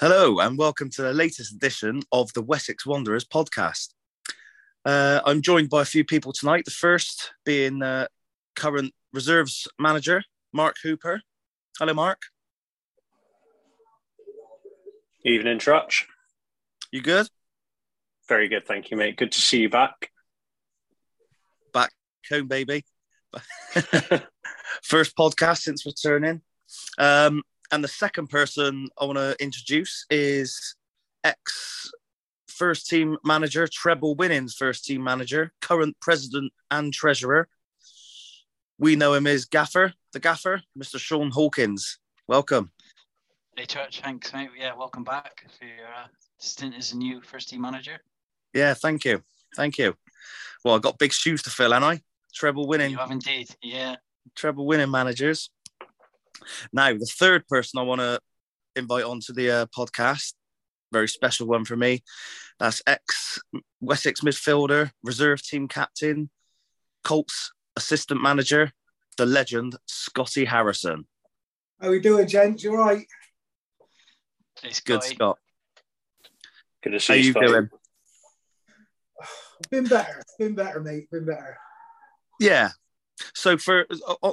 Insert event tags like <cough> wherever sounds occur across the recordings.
Hello, and welcome to the latest edition of the Wessex Wanderers podcast. Uh, I'm joined by a few people tonight. The first being uh, current reserves manager, Mark Hooper. Hello, Mark. Evening, Trutch. You good? Very good, thank you, mate. Good to see you back. Back home, baby. <laughs> First podcast since returning. Um, and the second person I want to introduce is ex first team manager, treble winnings first team manager, current president and treasurer. We know him as Gaffer, the Gaffer, Mr. Sean Hawkins. Welcome. Hey, Church. Thanks, mate. Yeah, welcome back for your uh, stint as a new first team manager. Yeah, thank you. Thank you. Well, I've got big shoes to fill, haven't I? Treble winning. You have indeed. Yeah. Treble winning managers. Now, the third person I want to invite onto the uh, podcast, very special one for me. That's ex Wessex midfielder, reserve team captain, Colts assistant manager, the legend Scotty Harrison. How are we doing, gents? You all right? It's Good, Scott. Good to see How you, you Scotty. doing? <sighs> Been better. Been better, mate. Been better. Yeah. So for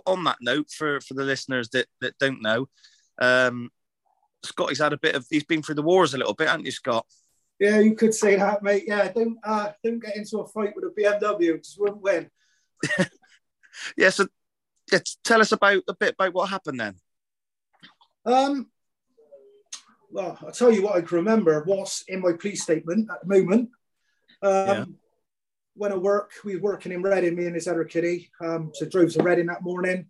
on that note, for for the listeners that that don't know, um, Scotty's had a bit of he's been through the wars a little bit, hasn't you, Scott? Yeah, you could say that, mate. Yeah, don't uh, don't get into a fight with a BMW. Just won't win. <laughs> Yeah. So yeah, tell us about a bit about what happened then. Um, well, I'll tell you what I can remember. What's in my police statement at the moment? Um, Yeah. When to work, we were working in Reading, me and this other kiddie. Um, so drove to Reading that morning.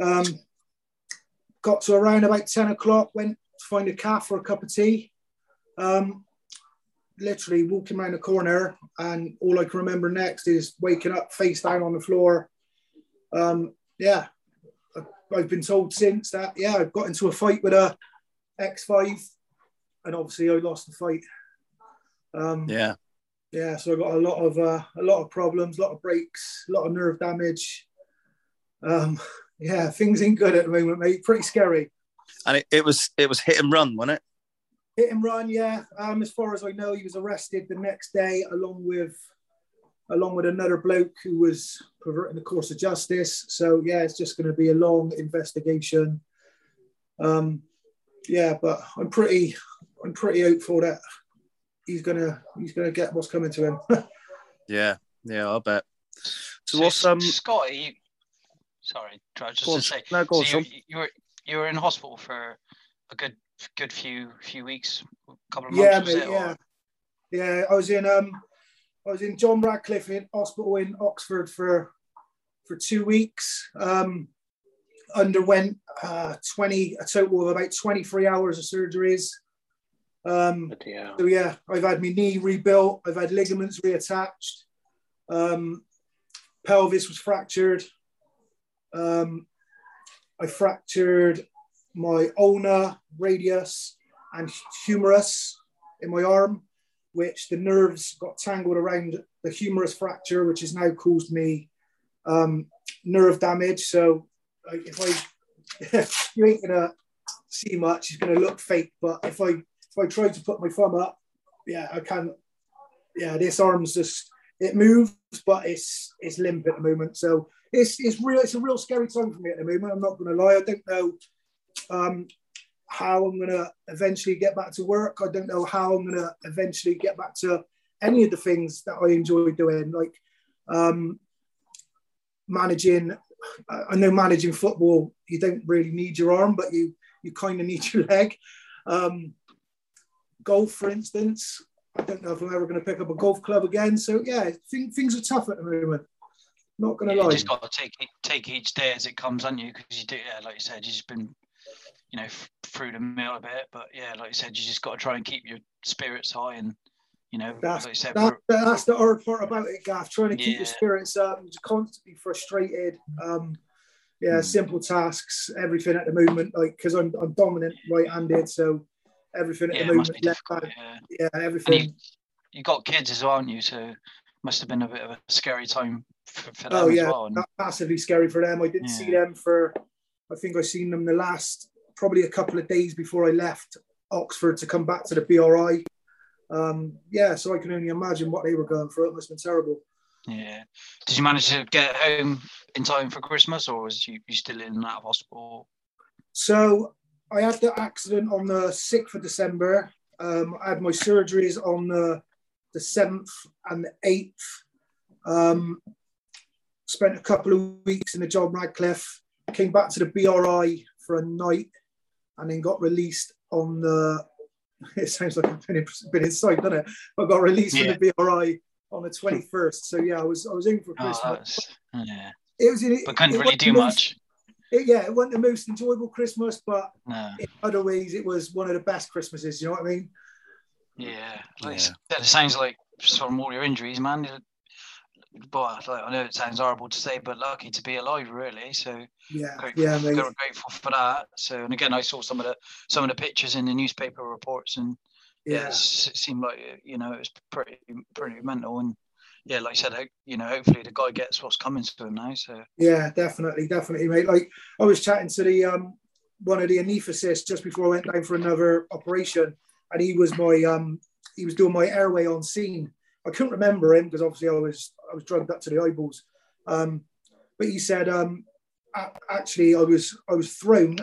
Um, got to around about 10 o'clock, went to find a calf for a cup of tea. Um, literally walking around the corner, and all I can remember next is waking up face down on the floor. Um, yeah, I've been told since that, yeah, I got into a fight with a X5, and obviously I lost the fight. Um, Yeah. Yeah, so I got a lot of uh, a lot of problems, a lot of breaks, a lot of nerve damage. Um, <laughs> yeah, things ain't good at the moment, mate. Pretty scary. And it, it was it was hit and run, wasn't it? Hit and run, yeah. Um, as far as I know, he was arrested the next day, along with along with another bloke who was perverting the course of justice. So yeah, it's just going to be a long investigation. Um, yeah, but I'm pretty I'm pretty hopeful that he's gonna he's gonna get what's coming to him. <laughs> Yeah. Yeah, I bet. So So, what's um Scotty? You, sorry, Trudge, just Go to say. no, go on, so you, you were you were in hospital for a good good few few weeks, a couple of months. was mate, it, or- yeah, yeah. I was in um, I was in John Radcliffe in hospital in Oxford for for two weeks. Um, underwent uh, twenty a total of about twenty three hours of surgeries. Um, Bloody so yeah, I've had my knee rebuilt. I've had ligaments reattached. Um, pelvis was fractured. Um, I fractured my ulna, radius, and humerus in my arm, which the nerves got tangled around the humerus fracture, which has now caused me um, nerve damage. So if I, <laughs> you ain't gonna see much, it's gonna look fake. But if I I try to put my thumb up, yeah, I can. Yeah, this arm's just it moves, but it's it's limp at the moment. So it's it's real. It's a real scary time for me at the moment. I'm not going to lie. I don't know um, how I'm going to eventually get back to work. I don't know how I'm going to eventually get back to any of the things that I enjoy doing, like um, managing. I know managing football, you don't really need your arm, but you you kind of <laughs> need your leg. Um, golf, for instance, I don't know if I'm ever going to pick up a golf club again. So yeah, thing, things are tough at the moment. Not going to You lie. You just got to take take each day as it comes, haven't you? Because you do, yeah, like you said, you've just been, you know, f- through the mill a bit. But yeah, like you said, you just got to try and keep your spirits high, and you know, That's- like you said, that, that's the hard part about it, Gaff. Trying to keep your spirits up, you're constantly frustrated. Um, yeah, Hmm. simple tasks, everything at the moment. Like because I'm I'm dominant right-handed, so everything at yeah, the it must moment be left difficult. hand. Yeah. Yeah, everything. you, you got kids as well, aren't you? So must have been a bit of a scary time for, for them Oh as well. And, massively scary for them. I didn't see them for. I think I seen them the last probably a couple of days before I left Oxford to come back to the BRI. Um, yeah, so I can only imagine what they were going through. It must have been terrible. Yeah. Did you manage to get home in time for Christmas, or was you, you still in and out of hospital? So I had the accident on the 6th of December. Um, I had my surgeries on the, the 7th and the 8th. Um, spent a couple of weeks in the John Radcliffe, came back to the BRI for a night, and then got released on the. <laughs> It sounds like I've been, been inside, doesn't it? I got released Yeah. from the BRI on the 21st. So yeah, I was I was in for Oh, Christmas. yeah. it was in, But couldn't it really do much. It- yeah, it wasn't the most enjoyable Christmas, but No. in other ways, it was one of the best Christmases. You know what I mean? Yeah. Like Yeah. said, it sounds like from all your injuries, man. But like, I know it sounds horrible to say, but lucky to be alive, really. So Yeah, grateful, yeah, mate. grateful grateful for that. So, and again, I saw some of the some of the pictures in the newspaper reports, and yeah, Yeah, it seemed like you know it was pretty pretty mental. And yeah, like I said, you know, hopefully the guy gets what's coming to him now. So yeah, definitely, definitely, mate. Like I was chatting to the um one of the anaesthetists just before I went down for another operation, and he was my um he was doing my airway on scene. I couldn't remember him because obviously I was I was drugged up to the eyeballs. Um, but he said um a- actually I was I was thrown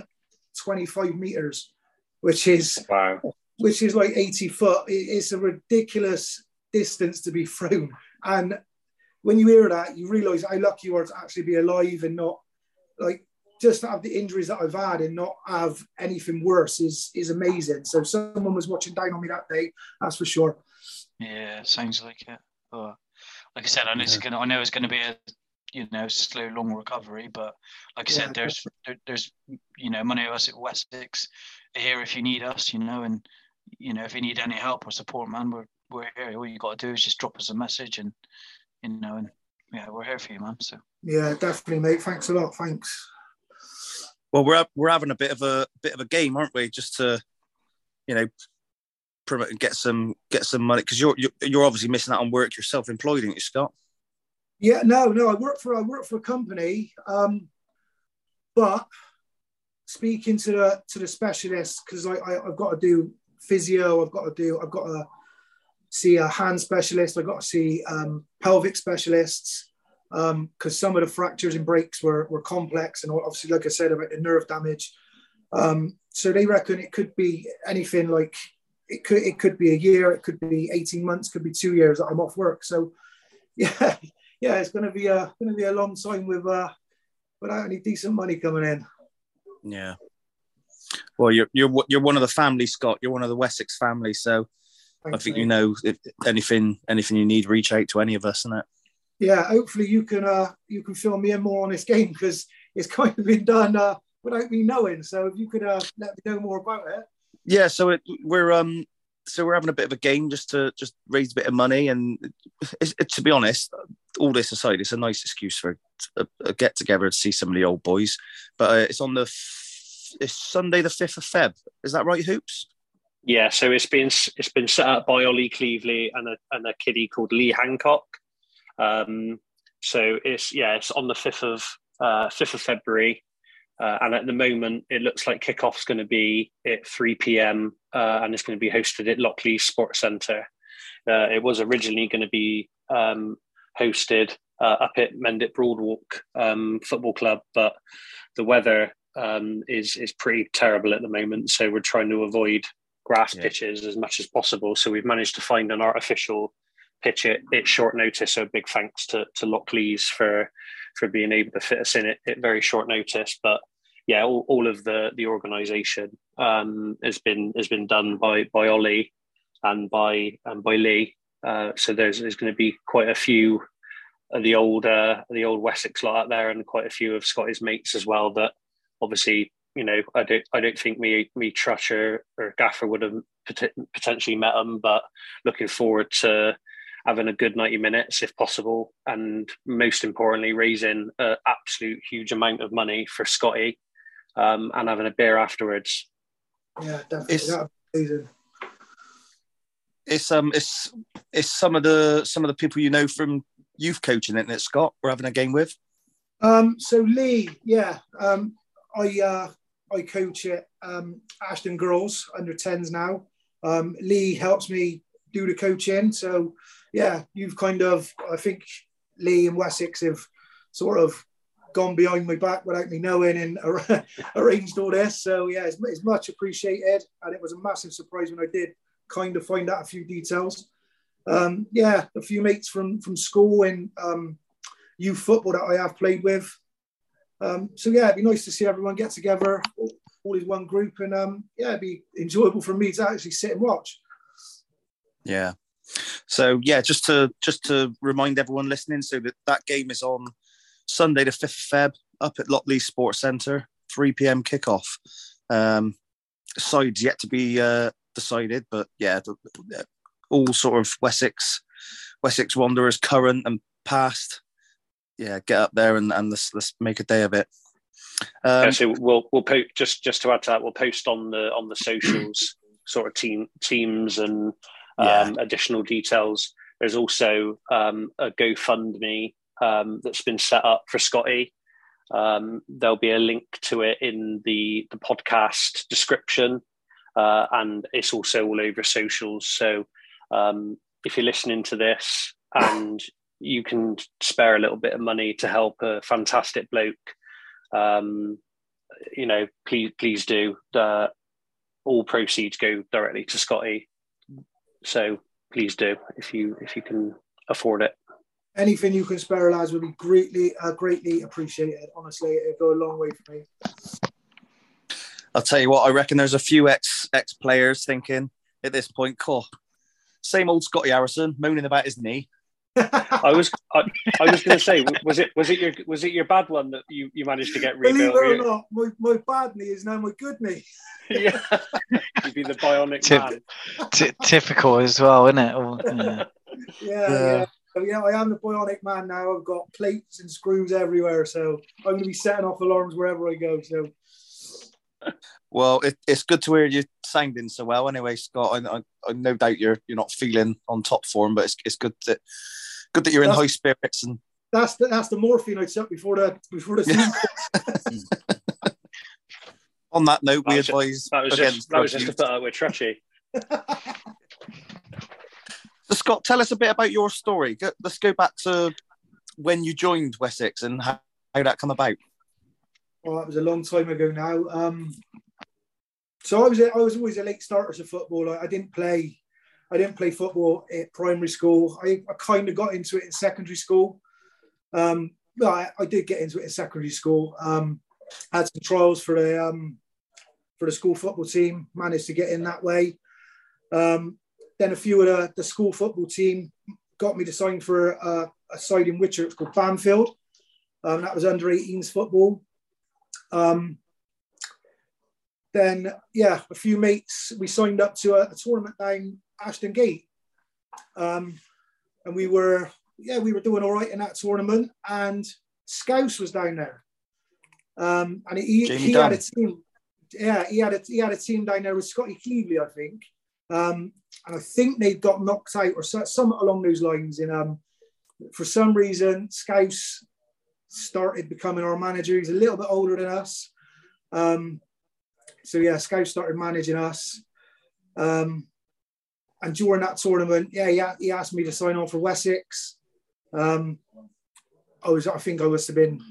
25 meters, which is Wow. which is like 80 foot. It's a ridiculous distance to be <laughs> thrown. And when you hear that, you realize how lucky you are to actually be alive and not like just to have the injuries that I've had and not have anything worse is is amazing. So someone was watching down on me that day, that's for sure. yeah, sounds like it. But like I said, I know it's gonna I know it's gonna be a you know slow, long recovery. But like I Yeah, said, there's there, there's you know many of us at Wessex are here if you need us, you know, and you know if you need any help or support, man, we're we're here. All you got to do is just drop us a message, and you know, and yeah, we're here for you, man. So Yeah, definitely, mate. Thanks a lot. Thanks. Well, we're we're having a bit of a bit of a game, aren't we? Just to, you know, promote and get some get some money because you're, you're you're obviously missing out on work. You're self-employed, aren't you, Scott? Yeah, no, no. I work for I work for a company, um, but speaking to the to the specialists because I, I I've got to do physio. I've got to do. I've got to see a hand specialist. I've got to see um, pelvic specialists because some of the fractures and breaks were were complex and obviously, like I said about the nerve damage. Um, so they reckon it could be anything like it could it could be a year, it could be eighteen months, could be two years that I'm off work. So <laughs> yeah, yeah, it's to be a to be a long time with uh, without any decent money coming in. Yeah. Well, you're you're you're one of the family, Scott. You're one of the Wessex family, so I think mate. you know if anything anything you need, reach out to any of us, isn't it? Yeah, hopefully you can uh, you can fill me in more on this game because it's <laughs> kind of been done uh, without me knowing. So if you could uh, let me know more about it. Yeah. So it, we're um so we're having a bit of a game just to just raise a bit of money, and it's, it, to be honest, all this aside, it's a nice excuse for a, a get together to see some of the old boys. But uh, it's on the f- it's Sunday the fifth of Feb. Is that right, Hoops? Yeah, so it's been it's been set up by Ollie Cleveley and a and a kiddie called Lee Hancock. Um, so it's yeah, it's on the fifth of uh, fifth of February, uh, and at the moment it looks like kickoff's going to be at three pm, uh, and it's going to be hosted at Lockleaze Sports Centre. Uh, it was originally going to be um, hosted uh, up at Mendip Broadwalk um, Football Club, but the weather um, is is pretty terrible at the moment, so we're trying to avoid grass Yeah. pitches as much as possible. So we've managed to find an artificial pitch at, at short notice. So big thanks to to Lockleaze for for being able to fit us in it at very short notice. But yeah, all, all of the the organisation um, has been has been done by by Ollie and by and by Lee. Uh, so there's there's going to be quite a few of the old uh, the old Wessex lot out there, and quite a few of Scotty's mates as well. That obviously, you know, I don't I don't think me me Trusher or Gaffer would have pot- potentially met them, but looking forward to having a good 90 minutes if possible and most importantly raising an absolute huge amount of money for Scotty um, and having a beer afterwards Yeah, definitely. It's- That'd be amazing. It's um it's it's some of the some of the people you know from youth coaching, isn't it, Scott? We're having a game with. Um, so Lee, yeah, um, I uh, I coach at um, Ashton Girls under 10s now. Um, Lee helps me do the coaching. So, yeah, you've kind of, I think Lee and Wessex have sort of gone behind my back without me knowing and <laughs> arranged all this. So, yeah, it's, it's much appreciated. And it was a massive surprise when I did kind of find out a few details. Um, yeah, a few mates from, from school and um, youth football that I have played with. Um, so yeah, it'd be nice to see everyone get together, all, as one group, and um, yeah, it'd be enjoyable for me to actually sit and watch. Yeah. So yeah, just to just to remind everyone listening, so that that game is on Sunday, the fifth of Feb, up at Lockleaze Sports Centre, three pm kickoff. Um, sides yet to be uh, decided, but yeah, the, all sort of Wessex, Wessex Wanderers, current and past yeah, get up there and, and let's let's make a day of it. Um, yeah, so we'll we'll post just just to add to that, we'll post on the on the socials <clears throat> sort of team teams and um, yeah. additional details. There's also um, a GoFundMe um, that's been set up for Scotty. Um, there'll be a link to it in the the podcast description, uh, and it's also all over socials. So um, if you're listening to this and you can spare a little bit of money to help a fantastic bloke, um, you know, please please do. Uh, all proceeds go directly to Scotty, so please do if you if you can afford it. Anything you can spare, lads, would be greatly uh, greatly appreciated. Honestly, it'd go a long way for me. I'll tell you what, I reckon there's a few ex ex players thinking at this point, cool. Same old Scotty Harrison moaning about his knee. I was I, I was going to say was it was it your was it your bad one that you, you managed to get rebuilt? Believe it or not, my, my bad knee is now my good knee. yeah, you'd be the bionic Tip, man. T- typical as well, isn't it? Oh, yeah. yeah, yeah. Yeah, I am the bionic man now. I've got plates and screws everywhere, so I'm going to be setting off alarms wherever I go. So, well, it, it's good to hear you sounding so well. Anyway, Scott, I, I, I no doubt you're you're not feeling on top form, but it's, it's good that good that you're in high spirits and that's the, that's the morphine I took before the before the. <laughs> On that note, that we advise that was just, that was just to put up with trashy. so, Scott, tell us a bit about your story. Go, let's go back to when you joined Wessex and how, how that come about. Well, that was a long time ago now. Um, so I was a, I was always a late starter to football. I, I didn't play I didn't play football at primary school. I, I kind of got into it in secondary school. Um, I, I, did get into it in secondary school. Um, had some trials for the um, for the school football team. Managed to get in that way. Um, then a few of the, the, school football team got me to sign for a, a side in Whitchurch called Banfield. Um, that was under 18s football. Um, then yeah, a few mates. We signed up to a, a tournament down Ashton Gate. Um, and we were, yeah, we were doing all right in that tournament. And Scouse was down there. Um, and he, he had a team. Yeah, he had a he had a team down there with Scotty Cleveley, I think. Um, and I think they got knocked out or something along those lines. In um, for some reason, Scouse started becoming our manager. He's a little bit older than us. Um, so yeah, Scouse started managing us. Um, and during that tournament, yeah, he, he asked me to sign on for Wessex. Um, I was, I think I must have been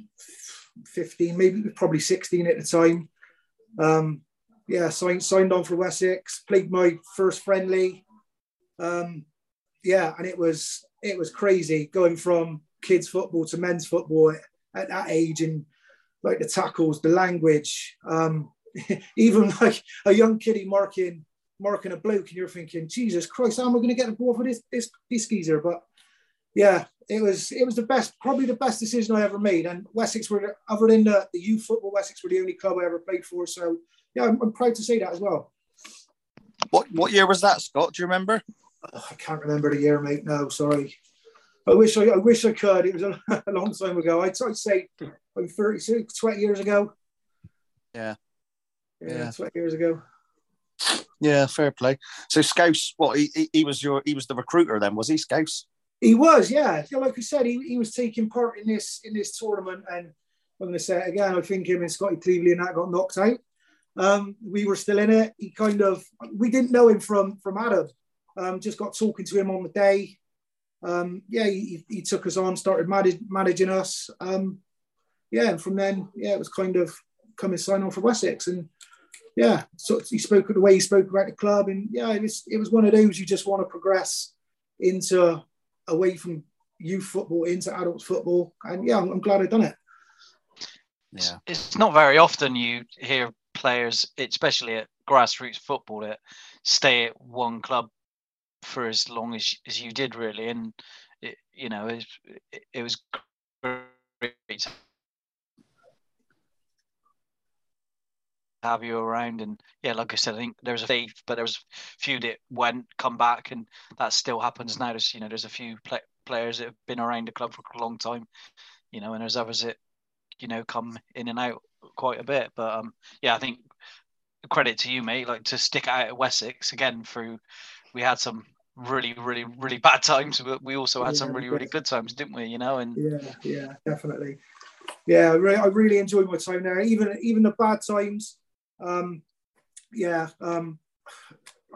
15, maybe probably 16 at the time. Um, yeah, signed signed on for Wessex. Played my first friendly. Um, yeah, and it was it was crazy going from kids football to men's football at that age, and like the tackles, the language, um, <laughs> even like a young kiddie marking marking a bloke and you're thinking, Jesus Christ, how am I going to get the ball for this this this geezer? But yeah, it was it was the best, probably the best decision I ever made. And Wessex were, other than the, the youth football, Wessex were the only club I ever played for. So yeah, I'm, I'm proud to say that as well. What what year was that, Scott? Do you remember? Oh, I can't remember the year, mate. No, sorry. I wish I, I wish I could. It was a, <laughs> a long time ago. I'd, I'd say like 30, 20 years ago. Yeah. Yeah, yeah. 20 years ago. Yeah, fair play. So Scouse, what he, he was your he was the recruiter then, was he Scouse? He was, yeah. like I said, he, he was taking part in this in this tournament, and I'm going to say it again. I think him and Scotty Cleveley and that got knocked out. um, we were still in it. He kind of we didn't know him from from Adam. Um, just got talking to him on the day. Um, yeah, he, he, took us on, started manage, managing us. Um, yeah, and from then, yeah, it was kind of coming sign on for Wessex, and yeah, so he spoke the way he spoke about the club, and yeah, it was it was one of those you just want to progress into away from youth football into adult football, and yeah, I'm, I'm glad I've done it. Yeah, it's not very often you hear players, especially at grassroots football, that stay at one club for as long as as you did, really. And it, you know, it, it was great have you around. And yeah, like I said, I think there was a few, but there was a few that went, come back, and that still happens now. There's you know, there's a few play, players that have been around the club for a long time, you know, and there's others that you know come in and out quite a bit. But um, yeah, I think credit to you, mate. Like to stick out at Wessex again through. We had some really, really, really <laughs> bad times, but we also had yeah, some really, really good times, didn't we? You know, and yeah, yeah, definitely. Yeah, I really enjoyed my time there. Even even the bad times, um, yeah, um,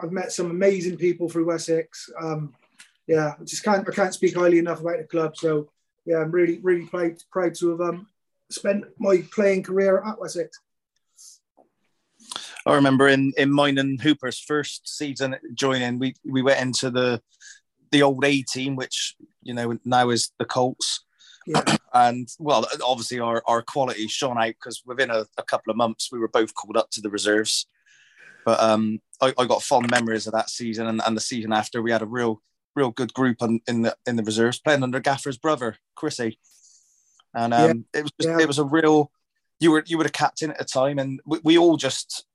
I've met some amazing people through Wessex. Um, yeah, I just can't I can't speak highly enough about the club. So yeah, I'm really really proud proud to have um, spent my playing career at Wessex. I remember in in mine and Hooper's first season joining, we we went into the the old A team, which you know now is the Colts. Yeah. and well, obviously our our quality shone out because within a, a, couple of months we were both called up to the reserves. But um, I, I, got fond memories of that season and, and the season after. We had a real real good group on, in the in the reserves playing under Gaffer's brother Chrissy and um, yeah. it was just, yeah. it was a real. You were you were a captain at the time, and we, we all just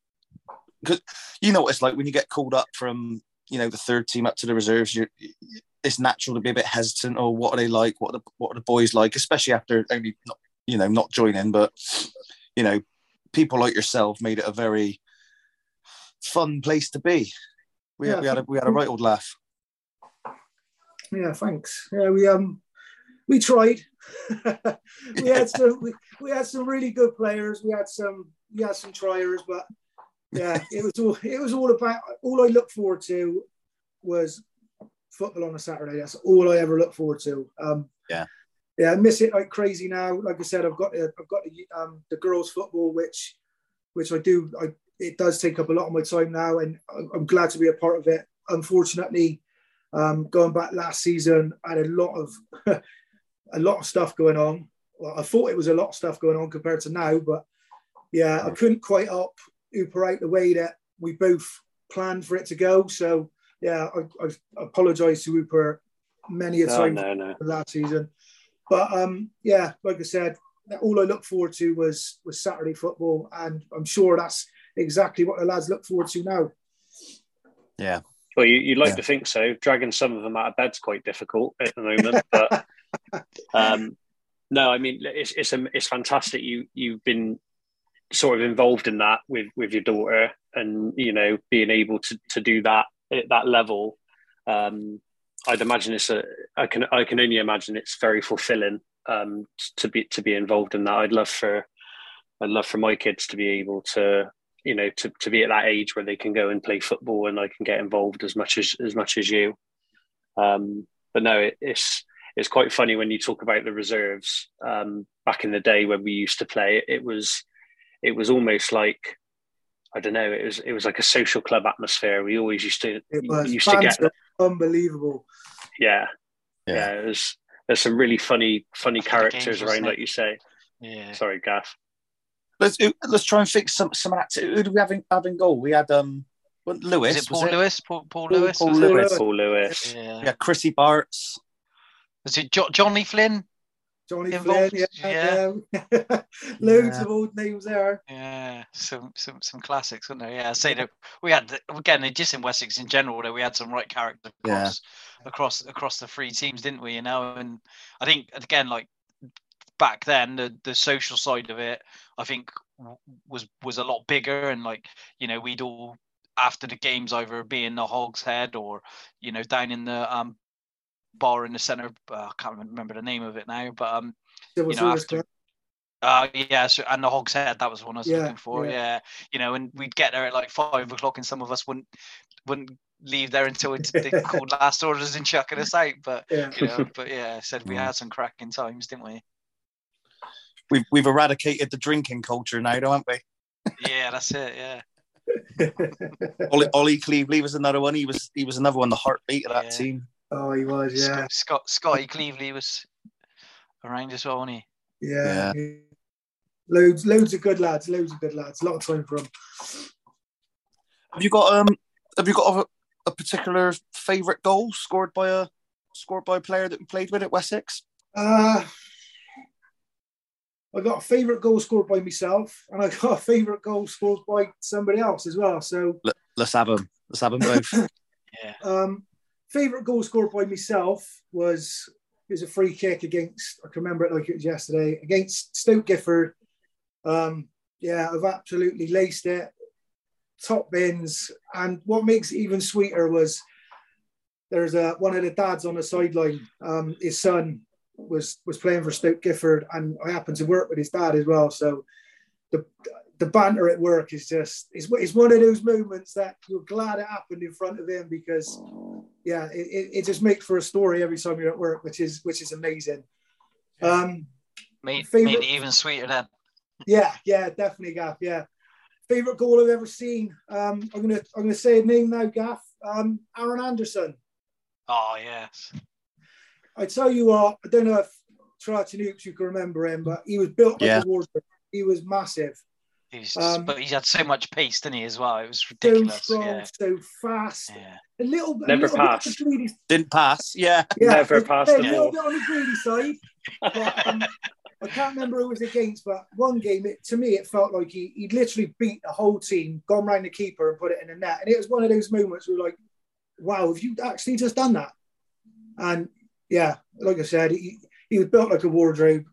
because you know what it's like when you get called up from you know the third team up to the reserves. You it's natural to be a bit hesitant. Or what are they like? What are the what are the boys like? Especially after only not, you know not joining, but you know people like yourself made it a very fun place to be. We, yeah, we had a, we had a right old laugh. Yeah, thanks. Yeah, we um we tried. <laughs> we had some we, we had some really good players. We had some we had some triers, but yeah, it was all it was all about all I looked forward to was football on a Saturday. That's all I ever look forward to. Um, yeah, yeah, I miss it like crazy now. Like I said, I've got the, I've got the, um, the girls football, which which I do. I it does take up a lot of my time now, and I'm glad to be a part of it. Unfortunately, um, going back last season, I had a lot of <laughs> a lot of stuff going on. Well, I thought it was a lot of stuff going on compared to now, but yeah, I couldn't quite up Hooper out the way that we both planned for it to go. So yeah, I, I apologise to Hooper many a time no, no. last season. But um, yeah, like I said, all I looked forward to was was Saturday football, and I'm sure that's exactly what the lads look forward to now. Yeah. Well, you, would like yeah. to think so. Dragging some of them out of bed's quite difficult at the moment, but <laughs> um, no, I mean it's it's a, it's fantastic. You you've been sort of involved in that with with your daughter, and you know being able to to do that at that level. Um, I'd imagine it's a. I can I can only imagine it's very fulfilling um, to be to be involved in that. I'd love for I'd love for my kids to be able to you know to, to be at that age where they can go and play football and I can get involved as much as as much as you. Um, but no, it, it's it's quite funny when you talk about the reserves. Um, back in the day when we used to play, it, was it was almost like I don't know. It was it was like a social club atmosphere. We always used to it was used to get unbelievable. Yeah, yeah. yeah it was, there's some really funny funny characters around, like you say. Yeah. Sorry, Gaff. Let's let's try and fix some some activity. Who do we have in, have in goal? We had um Lewis. Is it Paul Lewis? Paul, Paul, Paul Lewis. Paul Lewis. Paul Lewis. Yeah. yeah, Chrissy Bartz. Was it jo- Johnny Flynn? Johnny Flynn, yeah, yeah. yeah. <laughs> loads yeah. of old names there. Yeah, some some some classics, weren't there? Yeah, I say that we had again just in Wessex in general, that we had some right characters across yeah. across across the three teams, didn't we? You know, and I think again, like back then, the the social side of it, I think was was a lot bigger, and like you know, we'd all after the games either be in the Hog's Head or you know down in the um bar in the center. Uh, I can't remember the name of it now, but um, you know, after, Uh, yeah, so, and the Hogshead, that was the one I was Yeah, looking for. yeah. Yeah. you know, and we'd get there at like five o'clock, and some of us wouldn't wouldn't leave there until it, they <laughs> called last orders and chucking us out. But Yeah. you know, but yeah, <laughs> said we Mm. had some cracking times, didn't we? We've we've eradicated the drinking culture now, haven't we? Yeah, that's it. Yeah, Ollie, Ollie Cleveley was another one. He was he was another one, the heartbeat of that Yeah. team. Oh, he was, yeah. Scott, Scott Scotty Cleveley was around as well, wasn't he? Yeah. Loads, loads of good lads. Loads of good lads. A lot of time for them. Have you got um have you got a, a particular favourite goal scored by a scored by a player that we played with at Wessex? Uh, I got a favourite goal scored by myself, and I got a favourite goal scored by somebody else as well. So, Let's have them. Let's have them both. <laughs> Yeah, um, favourite goal scored by myself was it was a free kick against. I can remember it like it was yesterday against Stoke Gifford. Um, yeah, I've absolutely laced it. Top bins, and what makes it even sweeter was there's a one of the dads on the sideline. Um, his son was was playing for Stoke Gifford, and I happened to work with his dad as well. So the the banter at work is just it's, it's one of those moments that you're glad it happened in front of him because yeah, it, it, it just makes for a story every time you're at work, which is which is amazing. Um, made, Favourite- made it even sweeter then. yeah, yeah, definitely, Gaff. Yeah, favorite goal I've ever seen. Um, I'm gonna I'm gonna say a name now, Gaff. Um, Aaron Anderson. Oh yes, I tell you what, I don't know if Triton Hoops you can remember him, but he was built like Yeah. a wardrobe. He was massive, he's just, Um, but he had so much pace, didn't he? As well, it was ridiculous. so ridiculous. strong, Yeah, so fast. yeah. A little bit, a Never little bit passed. on the greedy, Didn't pass. Yeah. <laughs> yeah, Never a- passed a little bit on the greedy side. But, um, I can't remember who it was against, but one game, it, to me, it felt like he he'd literally beat the whole team, gone round the keeper and put it in the net. And it was one of those moments where, like, wow, have you actually just done that? And yeah, like I said, he, he was built like a wardrobe.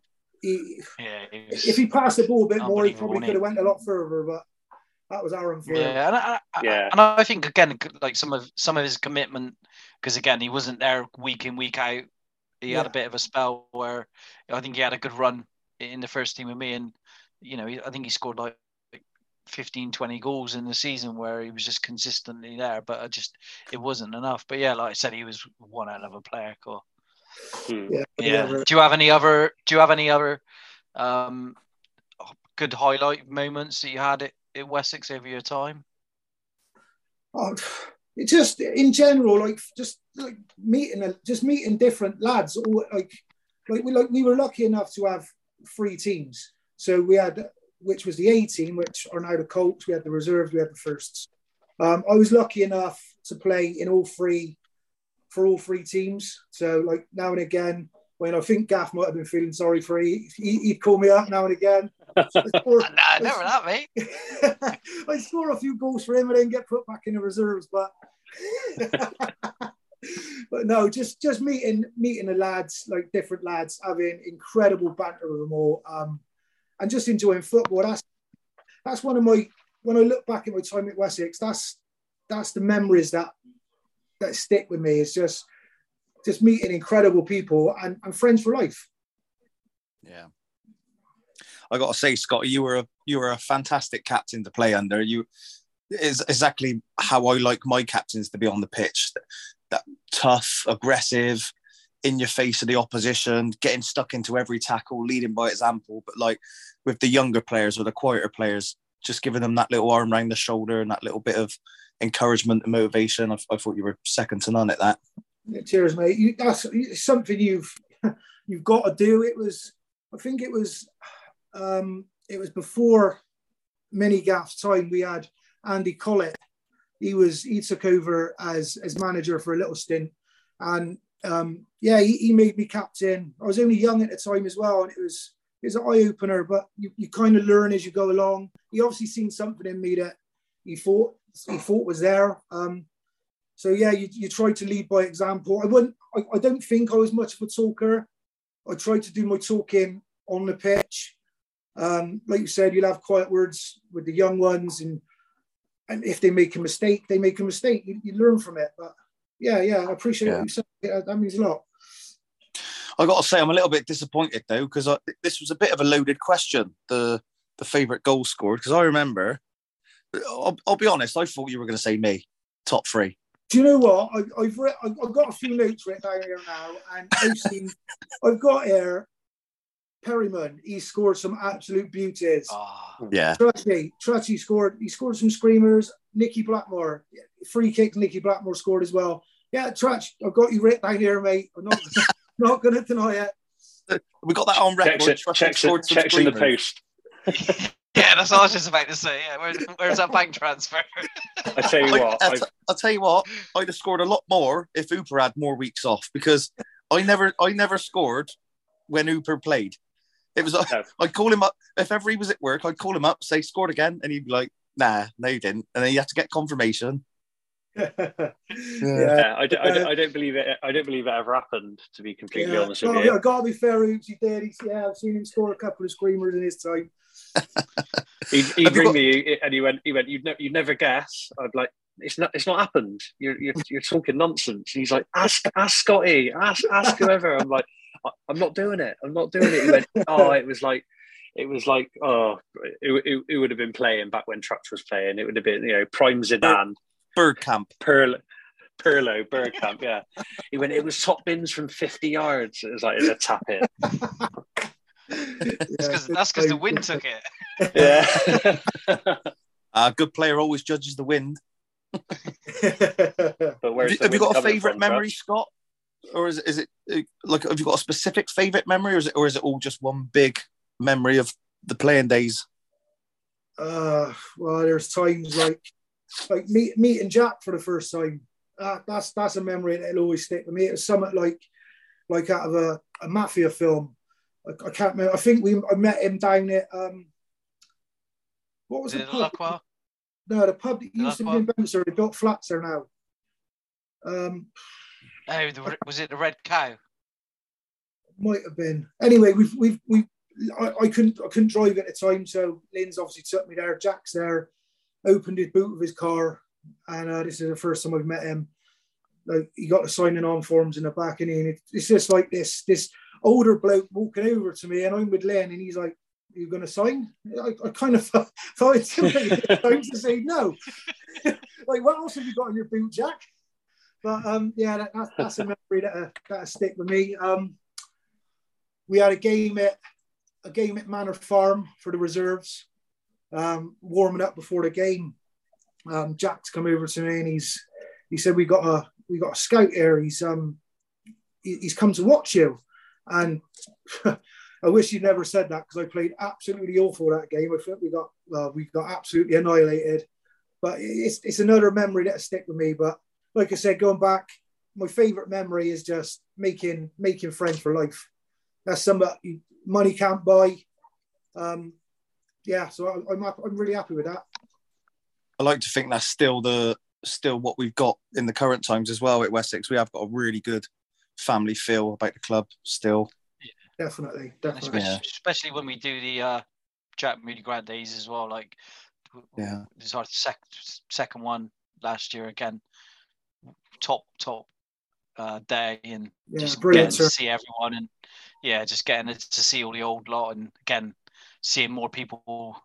He, Yeah, he was, if he passed the ball a bit more, he probably could have went a lot further. But that was Aaron for him. yeah, and I, I, Yeah. and I think again, like some of some of his commitment, because again, he wasn't there week in week out. He had a bit of a spell where I think he had a good run in the first team with me, and you know, I think he scored like 15, 20 goals in the season where he was just consistently there, but I just it wasn't enough. But yeah, like I said, he was one hell of a player. Cool. Hmm. Yeah, Yeah. Do you have any other? Do you have any other um, good highlight moments that you had at, at Wessex over your time? Oh, it just in general, like just like meeting, just meeting different lads. All like, like we like we were lucky enough to have three teams. So we had, which was the A team, which are now the Colts. We had the reserves. We had the firsts. Um, I was lucky enough to play in all three for all three teams. So like now and again, when I think Gaff might have been feeling sorry for, he, he he'd call me up now and again. <laughs> Or- Nah, never that, mate. <laughs> I score a few goals for him and then get put back in the reserves, but <laughs> but no, just just meeting meeting the lads, like different lads, having incredible banter with them all, um, and just enjoying football. That's that's one of my when I look back at my time at Wessex, that's that's the memories that that stick with me. is just just meeting incredible people and, and friends for life. Yeah. I got to say, Scott, you were a you were a fantastic captain to play under. You is exactly how I like my captains to be on the pitch. That tough, aggressive, in your face of the opposition, getting stuck into every tackle, leading by example. But like with the younger players or the quieter players, just giving them that little arm around the shoulder and that little bit of encouragement and motivation. I, I thought you were second to none at that. Cheers, mate. You, that's something you've <laughs> you've got to do. It was, I think it was, um, it was before Mini Gaff's time. We had Andy Collett. He was he took over as as manager for a little stint, and um, yeah, he, he made me captain. I was only young at the time as well, and it was it was an eye opener. But you, you kind of learn as you go along. He obviously seen something in me that he thought he thought was there. Um, so yeah, you, you try to lead by example. I wouldn't. I, I don't think I was much of a talker. I tried to do my talking on the pitch. Um, like you said, you'll have quiet words with the young ones, and and if they make a mistake, they make a mistake. You, you learn from it. But yeah, yeah, I appreciate Yeah. what you said. Yeah, that means a lot. I got to say, I'm a little bit disappointed though because this was a bit of a loaded question. The the favourite goal scored because I remember. I'll, I'll, be honest. I thought you were going to say me, top three. Do you know what? I, have re- I've got a few notes written down here now, and I've seen. <laughs> I've got here Perryman. He scored some absolute beauties. Oh, yeah. Trusty, Trusty scored. He scored some screamers. Nicky Blackmore, free kick. Nicky Blackmore scored as well. Yeah, Trutch, I've got you written down here, mate. I'm not <laughs> not going to deny it. We got that on record. Checks, checks, checks in the post. <laughs> yeah, that's what I was just about to say. Yeah, Where, where's that bank transfer? I tell you what, I, will tell you what, I'd have scored a lot more if Hooper had more weeks off because I never, I never scored when Hooper played. It was, no. <laughs> I'd call him up if ever he was at work. I'd call him up, say scored again, and he'd be like, "Nah, no, you didn't," and then you have to get confirmation. <laughs> yeah, yeah I, don't, I, don't, I, don't, believe it. I don't believe it ever happened. To be completely yeah. honest with you, I gotta be fair. He did. He's, yeah, I've seen him score a couple of screamers in his time. He'd, he'd ring got... me and he went, he went, you'd, ne- you'd never guess. I'd like, it's not, it's not happened. You're, you're, you're talking nonsense. And he's like, ask, ask Scotty, ask, ask whoever. I'm like, I'm not doing it. I'm not doing it. He went, <laughs> oh, it was like, it was like, oh, it, it, it would have been playing back when Trucks was playing. It would have been, you know, Prime Zidane. Bergkamp. Perl, Pirlo, Bergkamp, yeah. He went, it was top bins from 50 yards. It was like, it's a tap it. <laughs> that's because the wind <laughs> took it. Yeah. <laughs> A good player always judges the wind. <laughs> but where's have, you, have you got a favourite memory, Scott? Or is it, is it uh, like have you got a specific favourite memory, or is it or is it all just one big memory of the playing days? Uh, well, there's times like like meet, meeting Jack for the first time. Uh, that's that's a memory that'll always stick with me. It was something like like out of a, a mafia film. I, I, can't remember. I think we I met him down at um, what was it? pub? No, the pub that used to be in Bouncer. They built flats there now. Um, oh, the, was it the Red Cow? Might have been. Anyway, we've we've we. I, I couldn't I couldn't drive at the time, so Lynn's obviously took me there. Jack's there opened his boot of his car, and uh, this is the first time I've met him. Like he got the signing on forms in the back, and he, it's just like this this older bloke walking over to me, and I'm with Len, and he's like, "You're going to sign?" I, I kind of <laughs> thought it's time to say no. <laughs> like, what else have you got in your boot, Jack? But um, yeah, that, that, that's a memory that uh, that stick with me. Um, we had a game at a game at Manor Farm for the reserves um, warming up before the game. Um, Jack's come over to me and he's he said we got a we got a scout here. He's um he, he's come to watch you, and <laughs> I wish you'd never said that because I played absolutely awful that game. I think we got well, we got absolutely annihilated. But it's it's another memory that stick with me. But like I said, going back, my favourite memory is just making making friends for life. That's something money can't buy. Um, yeah, so I, I'm I'm really happy with that. I like to think that's still the still what we've got in the current times as well at Wessex. We have got a really good family feel about the club still. Yeah. Definitely, definitely. Especially, yeah. especially, when we do the uh, Jack Moody Grad days as well. Like, yeah, this is our sec- second one last year again. Top top uh, day and yeah, just getting to see everyone and yeah, just getting to see all the old lot and again seeing more people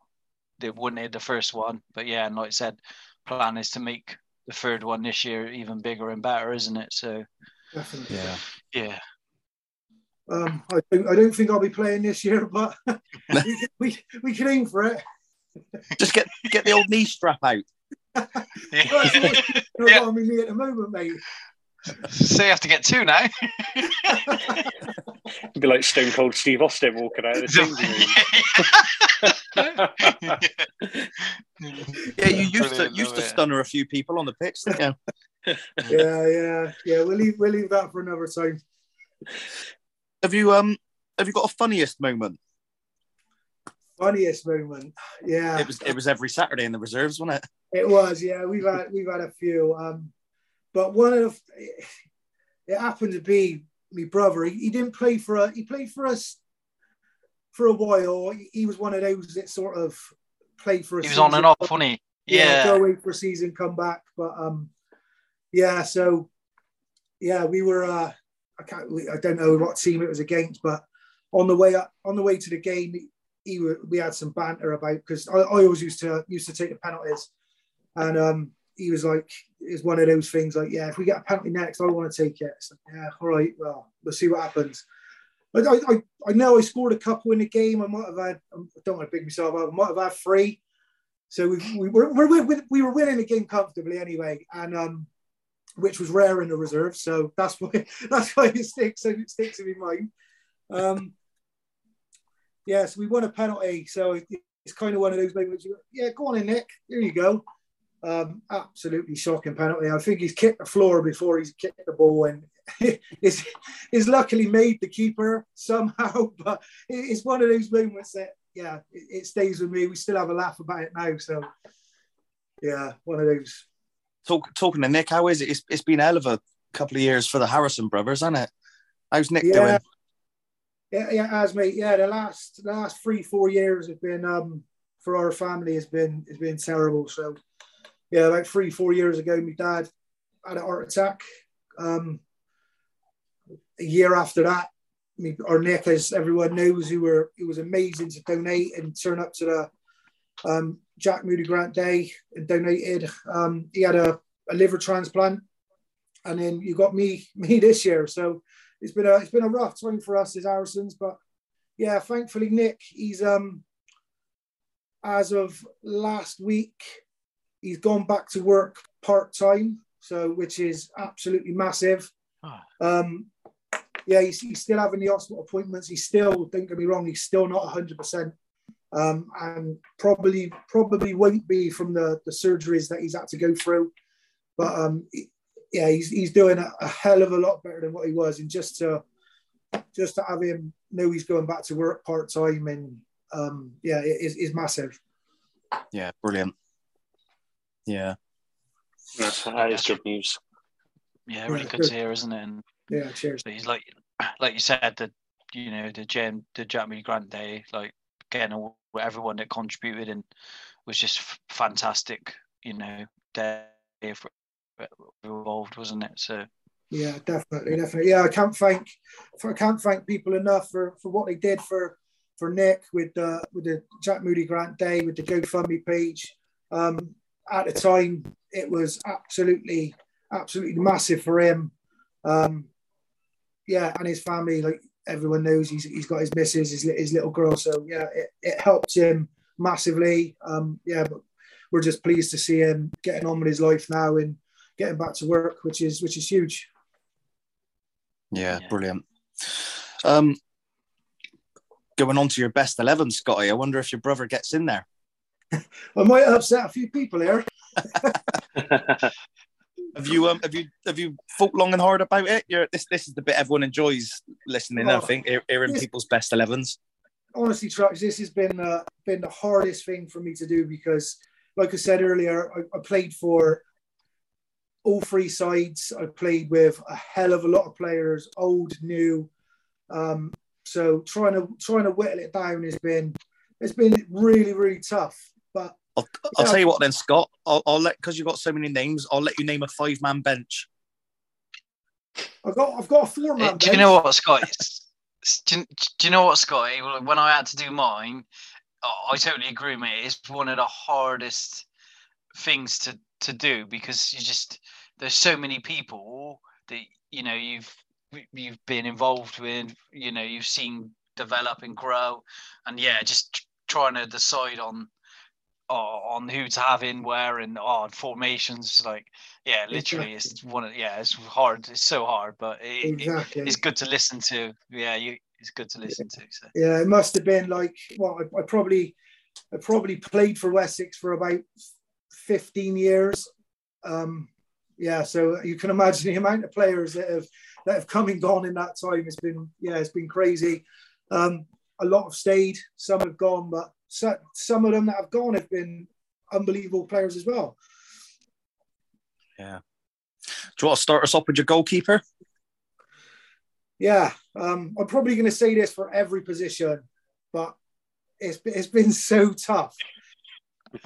that wanted the first one. But yeah, and like I said, plan is to make the third one this year even bigger and better, isn't it? So definitely, yeah, yeah. Um, I don't, I don't think I'll be playing this year, <laughs> but we, can, we, we can aim for it. Just get get the old knee strap out. yeah. <laughs> yeah. I mean, at the moment, mate. So you have to get two now. It'd be like Stone Cold Steve Austin walking out of the <laughs> changing room. yeah, you used to used to stunner a few people on the pitch, didn't you? Yeah, yeah, yeah. We'll leave we'll leave that for another time. Have you um have you got a funniest moment? Funniest moment, yeah. It was it was every Saturday in the reserves, wasn't it? It was, yeah. We've had we've had a few. Um, but one of it happened to be my brother. He, he didn't play for a, he played for us for a while. He, he was one of those that sort of played for. A he was on and off, wasn't he? Yeah. yeah, go away for a season, come back. But um, yeah. So yeah, we were. uh I can't, I don't know what team it was against, but on the way up, on the way to the game, he, we had some banter about because I, I, always used to used to take the penalties, and um, he was like, it's one of those things like, yeah, if we get a penalty next, I want to take it. So, yeah, all right, well, we'll see what happens. I, I, I know I scored a couple in the game. I might have had, I don't want to big myself up, I might have had three. So we, we, were, we, we were winning the game comfortably anyway, and um, which was rare in the reserve. So that's why <laughs> that's why it sticks. So it sticks in my mind. Um, yeah, so we won a penalty. So it's kind of one of those moments. You, yeah, go on in, Nick. Here you go. Um, absolutely shocking penalty. I think he's kicked the floor before he's kicked the ball, and <laughs> he's luckily made the keeper somehow. <laughs> But it's one of those moments that, yeah, it, it stays with me. We still have a laugh about it now. So, yeah, one of those. Talk, talking to Nick, how is it? It's, it's been a hell of a couple of years for the Harrison brothers, hasn't it? How's Nick yeah. doing? Yeah, yeah, as mate. Yeah, the last the last three four years have been um for our family has been has been terrible. So yeah, about three, four years ago, my dad had a heart attack. Um, a year after that, me, our Nick, as everyone knows, who were it was amazing to donate and turn up to the um, Jack Moody Grant Day donated. Um, he had a, a, liver transplant, and then you got me <laughs> me this year. So it's been a it's been a rough time for us as Harrisons, but yeah, thankfully Nick, he's um as of last week he's gone back to work part time, so which is absolutely massive. Oh. Um, yeah, he's, he's, still having the hospital appointments. He's still, don't get me wrong, he's still not 100%. Um, and probably probably won't be from the, the surgeries that he's had to go through. But um, yeah, he's, he's doing a, a, hell of a lot better than what he was. And just to just to have him know he's going back to work part time and um, yeah, it is, is massive. Yeah, brilliant. Yeah. That's, that is good news. Yeah, really good to hear, isn't it? And yeah, cheers. He's like, like you said, the you know the Jam, the Jamie Grant Day, like all, everyone that contributed and was just fantastic. You know, day involved, wasn't it? So. Yeah, definitely, definitely. Yeah, I can't thank, for, I can't thank people enough for for what they did for for Nick with the with the Jack Moody Grant Day with the GoFundMe page. Um, at the time, it was absolutely, absolutely massive for him. Um, yeah, and his family, like everyone knows, he's, he's got his missus, his, his little girl. So yeah, it, it helped him massively. Um, yeah, but we're just pleased to see him getting on with his life now and getting back to work, which is which is huge. Yeah, brilliant. Um, going on to your best eleven, Scotty. I wonder if your brother gets in there. <laughs> I might upset a few people here. <laughs> <laughs> have you um have you have you thought long and hard about it? You're, this this is the bit everyone enjoys listening. Oh, I think hearing this, people's best elevens. Honestly, Trucks, this has been uh, been the hardest thing for me to do because, like I said earlier, I, I played for all three sides. I played with a hell of a lot of players, old, new. Um, so trying to trying to whittle it down has been it's been really really tough. But I'll, I'll tell you what then, Scott. I'll, I'll let because you've got so many names. I'll let you name a five man bench. I've got I've got a four man. Eh, do you know what, Scott? do, you, do you know what, Scotty? When I had to do mine, I totally agree, mate. It's one of the hardest things to to do because you just there's so many people that you know you've you've been involved with you know you've seen develop and grow and yeah just trying to decide on on who to have in where and on formations like yeah literally exactly. it's one of yeah it's hard it's so hard but it, exactly. it, it's good to listen to yeah you it's good to listen to so. yeah it must have been like well I, I probably I probably played for Wessex for about 15 years um yeah so you can imagine the amount of players that have that have come and gone in that time it's been yeah it's been crazy um a lot have stayed some have gone but so, some of them that have gone have been unbelievable players as well. Yeah. Do you want to start us off with your goalkeeper? Yeah, um, I'm probably going to say this for every position, but it's, it's been <laughs> so tough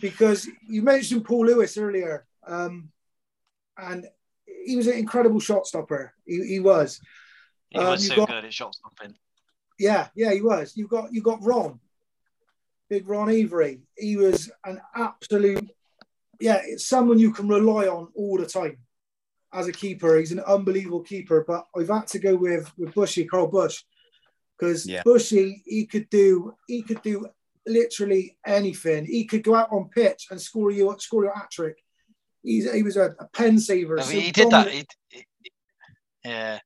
because you mentioned Paul Lewis earlier, um, and he was an incredible shot stopper. He, he was, He Um, was you so got- good at shot stopping. Yeah, yeah, he was. You got you got Ron, big Ron Avery. He was an absolute, yeah, it's someone you can rely on all the time as a keeper. He's an unbelievable keeper. But I've had to go with with Bushy, Carl Bush, because Yeah. Bushy he could do he could do literally anything. He could go out on pitch and score you score your hat trick. He's he was a, a pen saver. I so mean, he did that. He, he- yeah,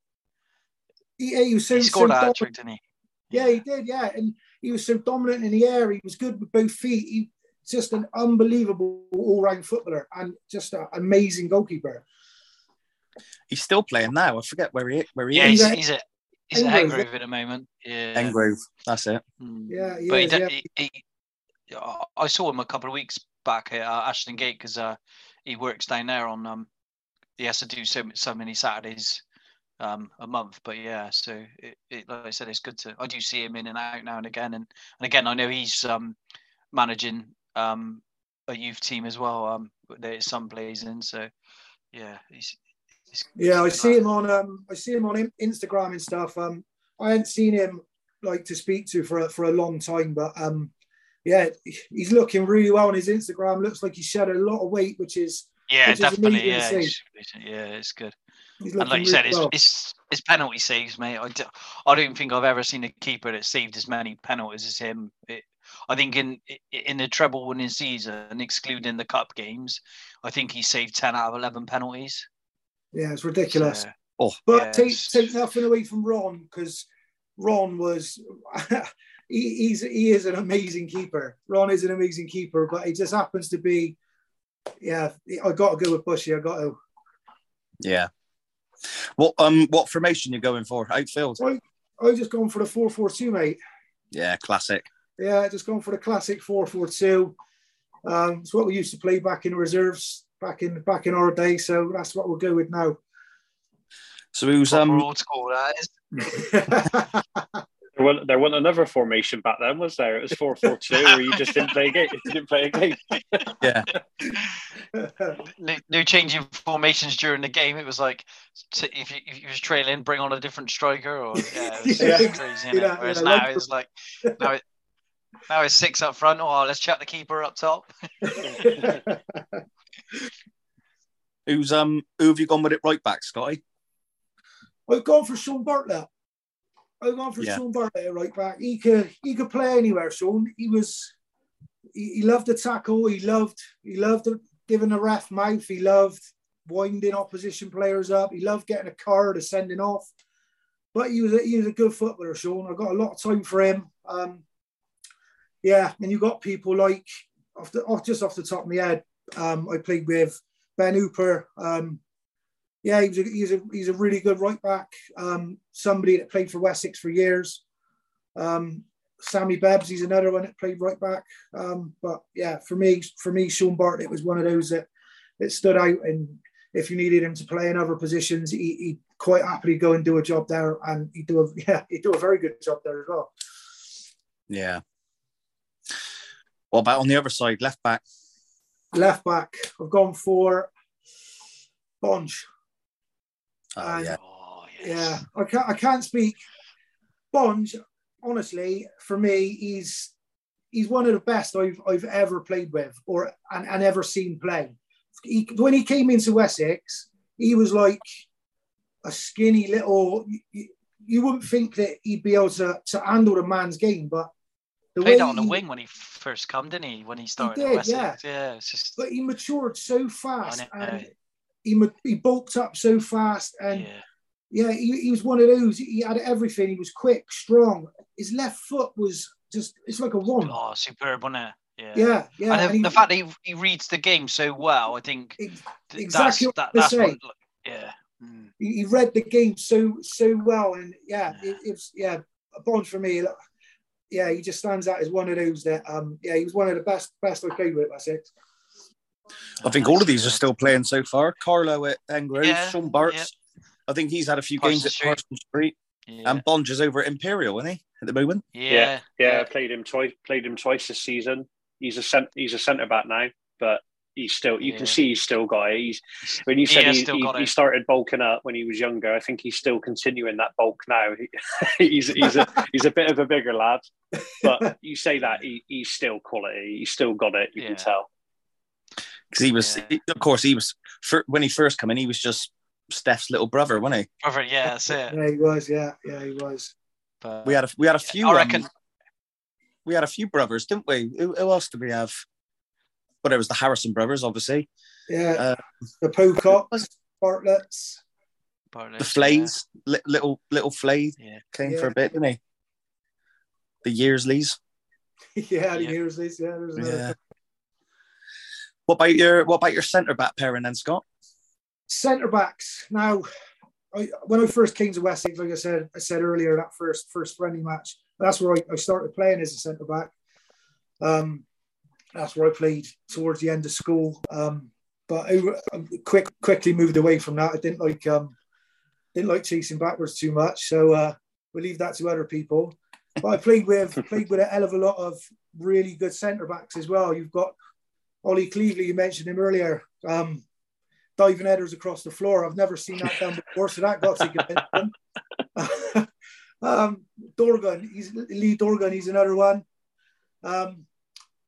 He, he was so, he scored so a hat trick, didn't he? Yeah, he did. Yeah, and he was so dominant in the air. He was good with both feet. He just an unbelievable all-round footballer and just an amazing goalkeeper. He's still playing now. I forget where he where he Yeah, is. he's, a- he's a he's a Hengrove, at the moment. Yeah, Hengrove. That's it. Mm. Yeah, he but he, is, did, yeah. he, he, I saw him a couple of weeks back at uh, Ashton Gate because uh, he works down there on. Um, he has to do so so many Saturdays um, a month. But yeah, so it, it, like I said, it's good to. I do see him in and out now and again, and and again, I know he's um, managing um, a youth team as well. Um, that his son plays in, so yeah, he's. he's Yeah, I see him on um, I see him on Instagram and stuff. Um, I hadn't seen him like to speak to for a, for a long time, but um, yeah, he's looking really well on his Instagram. Looks like he shed a lot of weight, which is Yeah, which definitely. amazing Yeah, it's- it's- yeah, it's good. He's And like you said, really his, well. his, his penalty saves, mate. I, do, I don't think I've ever seen a keeper that saved as many penalties as him. It, I think in in the treble winning season, excluding the cup games, I think he saved ten out of eleven penalties. Yeah, it's ridiculous. So, oh. But Yeah, take take nothing away from Ron because Ron was <laughs> he, he's he is an amazing keeper. Ron is an amazing keeper, but he just happens to be yeah. I got to go with Bushy. I got to. Yeah. What um what formation you going for? Outfield. I I just gone for the four four two, mate. Yeah, classic. Yeah, just gone for the classic four four two. Um, it's what we used to play back in the reserves back in back in our day. So that's what we'll go with now. So who's proper um old school, that is. <laughs> <laughs> There wasn't, there wasn't another formation back then, was there? It was 4 4 2, where you just didn't play a game. You didn't play a game. yeah. <laughs> No, no changing formations during the game. It was like t- if you, if you was trailing, bring on a different striker, or yeah, it was <laughs> Yeah. crazy. innit? Yeah, Whereas now it's like now, it, now it's six up front. Oh, let's chat the keeper up top. <laughs> Who's um who have you gone with it right back, Scotty? I've gone for Sean Bartlett. I've gone for Yeah. Sean Bartlett at right back. He could he could play anywhere. Sean. He was he, he loved the tackle. He loved he loved giving the ref mouth. He loved winding opposition players up. He loved getting a card or sending off. But he was a, he was a good footballer, Sean. I got a lot of time for him. Um, yeah, and you got people like off the off just off the top of my head. Um, I played with Ben Hooper. Um, yeah, he was a, he's a he's a really good right back. Um, somebody that played for Wessex for years. Um, Sammy Bebbs, he's another one that played right back. Um, but yeah, for me, for me, Sean Bartlett was one of those that that stood out. And if you needed him to play in other positions, he, he'd quite happily go and do a job there, and he'd do a <laughs> yeah, he'd do a very good job there as well. Yeah. What about on the other side, left back? Left back, I've gone for Bonge. Oh yeah. Oh yes. Yeah, I can't. I can't speak. Bonge, honestly, for me, he's he's one of the best I've I've ever played with, or and, and ever seen play. He, when he came into Wessex, he was like a skinny little. You, you wouldn't think that he'd be able to to handle a man's game, but the Played way out on the he- wing when he first come, didn't he? When he started did, at Wessex. yeah. yeah. Just but he matured so fast, and he he bulked up so fast, and yeah. Yeah, he, he was one of those. He had everything. He was quick, strong. His left foot was just, it's like a wand. Oh, superb, wasn't it? Yeah. Yeah, yeah. and and the, he- the fact that he, he reads the game so well, I think ex- th- exactly that's, that, that's what, yeah. Mm. he, he read the game so so well, and yeah, it, it was yeah a bond for me. Yeah, he just stands out as one of those that um yeah he was one of the best best I played with. That's it. I think all of these are still playing so far. Carlo at Hengrove, Yeah, Sean Bart's. I think he's had a few games at Street. Parsons Street, Yeah. and Bonge is over at Imperial, isn't he, at the moment? yeah. Yeah, I played him twice. Played him twice this season. He's a cent, he's a centre back now, but he's still you Yeah. can see he's still got it. He's when you He said has he, still he, got he started bulking up when he was younger. I think he's still continuing that bulk now. <laughs> He- he's he's a he's a bit of a bigger lad, but <laughs> you say that he, he's still quality. He's still got it. You Yeah. can tell. Because he was, Yeah. he- of course, he was fir- when he first came in, he was just Steph's little brother, wasn't he? Brother, yeah, that's it. Yeah, he was. Yeah, yeah, he was. But, We had a we had a few. I um, reckon. we had a few brothers, didn't we? Who, who else did we have? Well, it was the Harrison brothers, obviously. Yeah, Uh, the Pococks, Bartletts. Bartlett, The Flays, li- little little Flay Yeah. came Yeah. for a bit, didn't he? The Yearsleys. <laughs> yeah, the Yeah. years Yeah, there's another Yeah. What about your What about your centre back pairing then, Scott? centre backs. Now, I, when I first came to Wessex, like I said, I said earlier, that first first friendly match, that's where I, I started playing as a centre back. Um, that's where I played towards the end of school. Um, but I, I quick quickly moved away from that. I didn't like um, didn't like chasing backwards too much, so uh, we leave that to other people. But I played with played with a hell of a lot of really good centre backs as well. You've got Ollie Cleveley, you mentioned him earlier. Um, diving headers across the floor. I've never seen that done before, so that got to get <laughs> um, Dorgan, he's Lee Dorgan, he's another one. Um,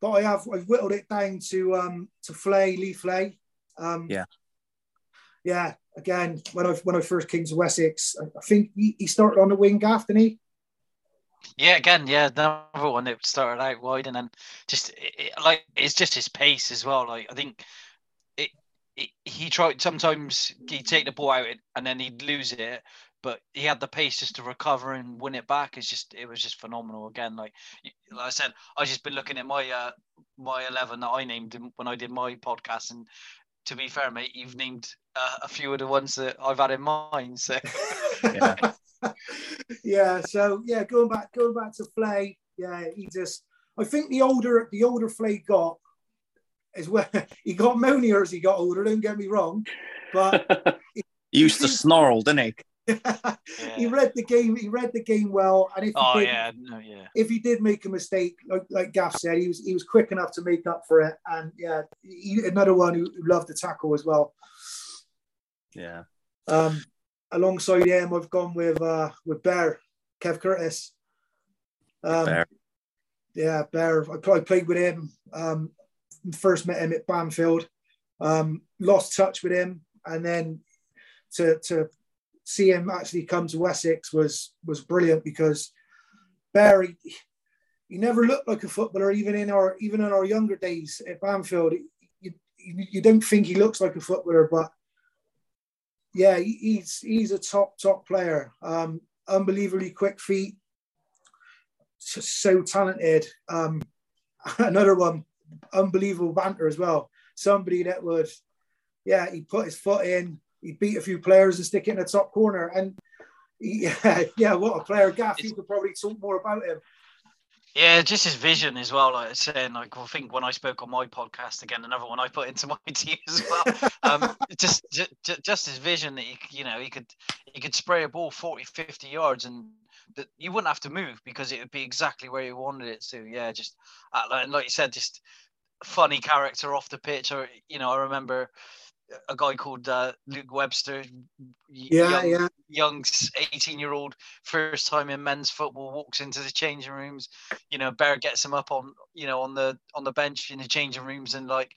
but I have I've whittled it down to um, to Flay, Lee Flay. Um, Yeah. Yeah. Again, when I when I first came to Wessex, I, I think he, he started on the wing gaff, didn't he? Yeah, again, yeah, another one that started out wide and then just it- like it's just his pace as well. Like I think it, it he tried sometimes he'd take the ball out and then he'd lose it, but he had the pace just to recover and win it back. It's just it was just phenomenal. Again, like like I said, I've just been looking at my uh my eleven that I named when I did my podcast, and to be fair, mate, you've named uh, a few of the ones that I've had in mind. So <laughs> Yeah. Yeah. So yeah, going back going back to Flay, yeah, he just I think the older the older Flay got as well <laughs> he got moanier as he got older, don't get me wrong. But <laughs> He used to snarl, didn't he? <laughs> he read the game, he read the game well. And if he oh did yeah, no, yeah. if he did make a mistake, like like Gaff said, he was he was quick enough to make up for it. And yeah, he, another one who, who loved to tackle as well. Yeah. Um, alongside him, I've gone with uh, with Bear, Kev Curtis. Um, Bear. Yeah, Bear. I, I played with him. Um, first met him at Banfield. Um, lost touch with him, and then to to see him actually come to Wessex was was brilliant because Barry he never looked like a footballer even in our even in our younger days at Banfield. You, you, you don't think he looks like a footballer, but yeah, he's he's a top top player. Um, unbelievably quick feet, just so talented. Um, <laughs> another one, unbelievable banter as well. Somebody that would, yeah, he put his foot in, he beat a few players and stick it in the top corner. And <laughs> yeah, yeah, what a player! Gaff, you could probably talk more about him. Yeah, just his vision as well. Like I saying, like I think when I spoke on my podcast again, another one I put into <laughs> my team as well. Um, just, just, just his vision that he, you know, he could, he could spray a ball 40, 50 yards, and that you wouldn't have to move because it would be exactly where you wanted it to. Yeah, just uh, like, like you said, just funny character off the pitch. Or you know, I remember a guy called uh, Luke Webster. Yeah, young, yeah. young 18 year old first time in men's football walks into the changing rooms you know bear gets him up on you know on the on the bench in the changing rooms and like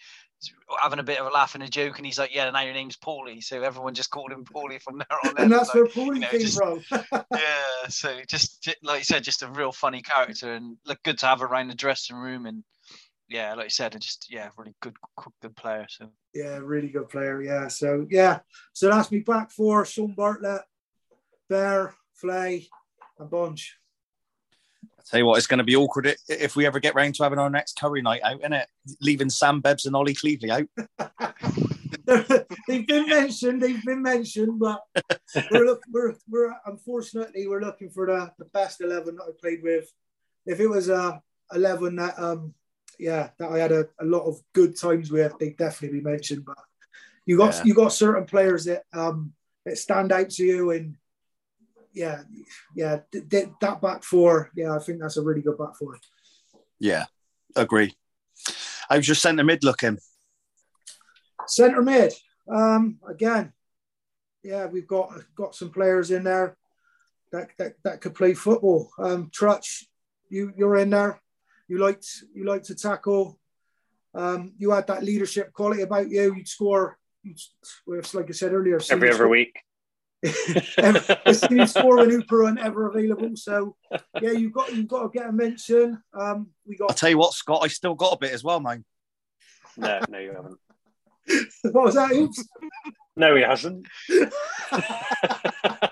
having a bit of a laugh and a joke and he's like yeah now your name's Paulie so everyone just called him Paulie from there on <laughs> And that's Like, where Paulie you know, came just- from. <laughs> yeah so just like you said just a real funny character and look good to have around the dressing room and yeah like you said and just yeah really good good player so yeah, really good player. Yeah. So yeah. So that's me back for Sean Bartlett, Bear, Flay, and Bunch. I tell you what, it's going to be awkward if we ever get round to having our next curry night out, isn't it? Leaving Sam Bebbs and Ollie Cleveley out. <laughs> <laughs> they've been mentioned. They've been mentioned, but we're look, we're we're unfortunately we're looking for the, the best eleven that I played with. If it was a eleven that um yeah that I had a, a lot of good times with, they'd definitely be mentioned. But you got Yeah. you got certain players that um that stand out to you and. Yeah, yeah, th- th- that back four. Yeah, I think that's a really good back four. Yeah, agree. I was just centre mid looking Centre mid. Um, again, yeah, we've got got some players in there that that, that could play football. Um, Trutch, you you're in there. You liked you like to tackle. Um, you had that leadership quality about you. You'd score. You'd, like I said earlier, every other week. <laughs> I've seen you score an Hooper and ever available. So yeah, you've got you've got to get a mention. Um, we got. I'll tell you what, Scott. I still got a bit as well, man. No, no, you haven't. <laughs> what was that? Oops. No, he hasn't. <laughs>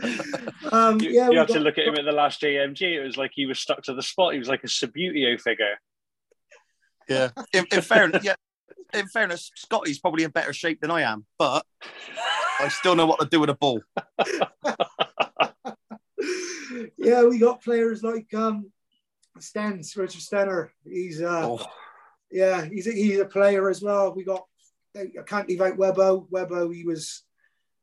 <laughs> um, you, yeah, you have got, to look at him at the last JMG. It was like he was stuck to the spot. He was like a Subbuteo figure. Yeah. In, in fairness, yeah. In fairness, Scotty's probably in better shape than I am, but I still know what to do with a ball. <laughs> yeah, we got players like um Stens, Richard Stenner. He's uh oh. yeah, he's a, he's a player as well. We got I can't leave out Webbo. Webbo, he was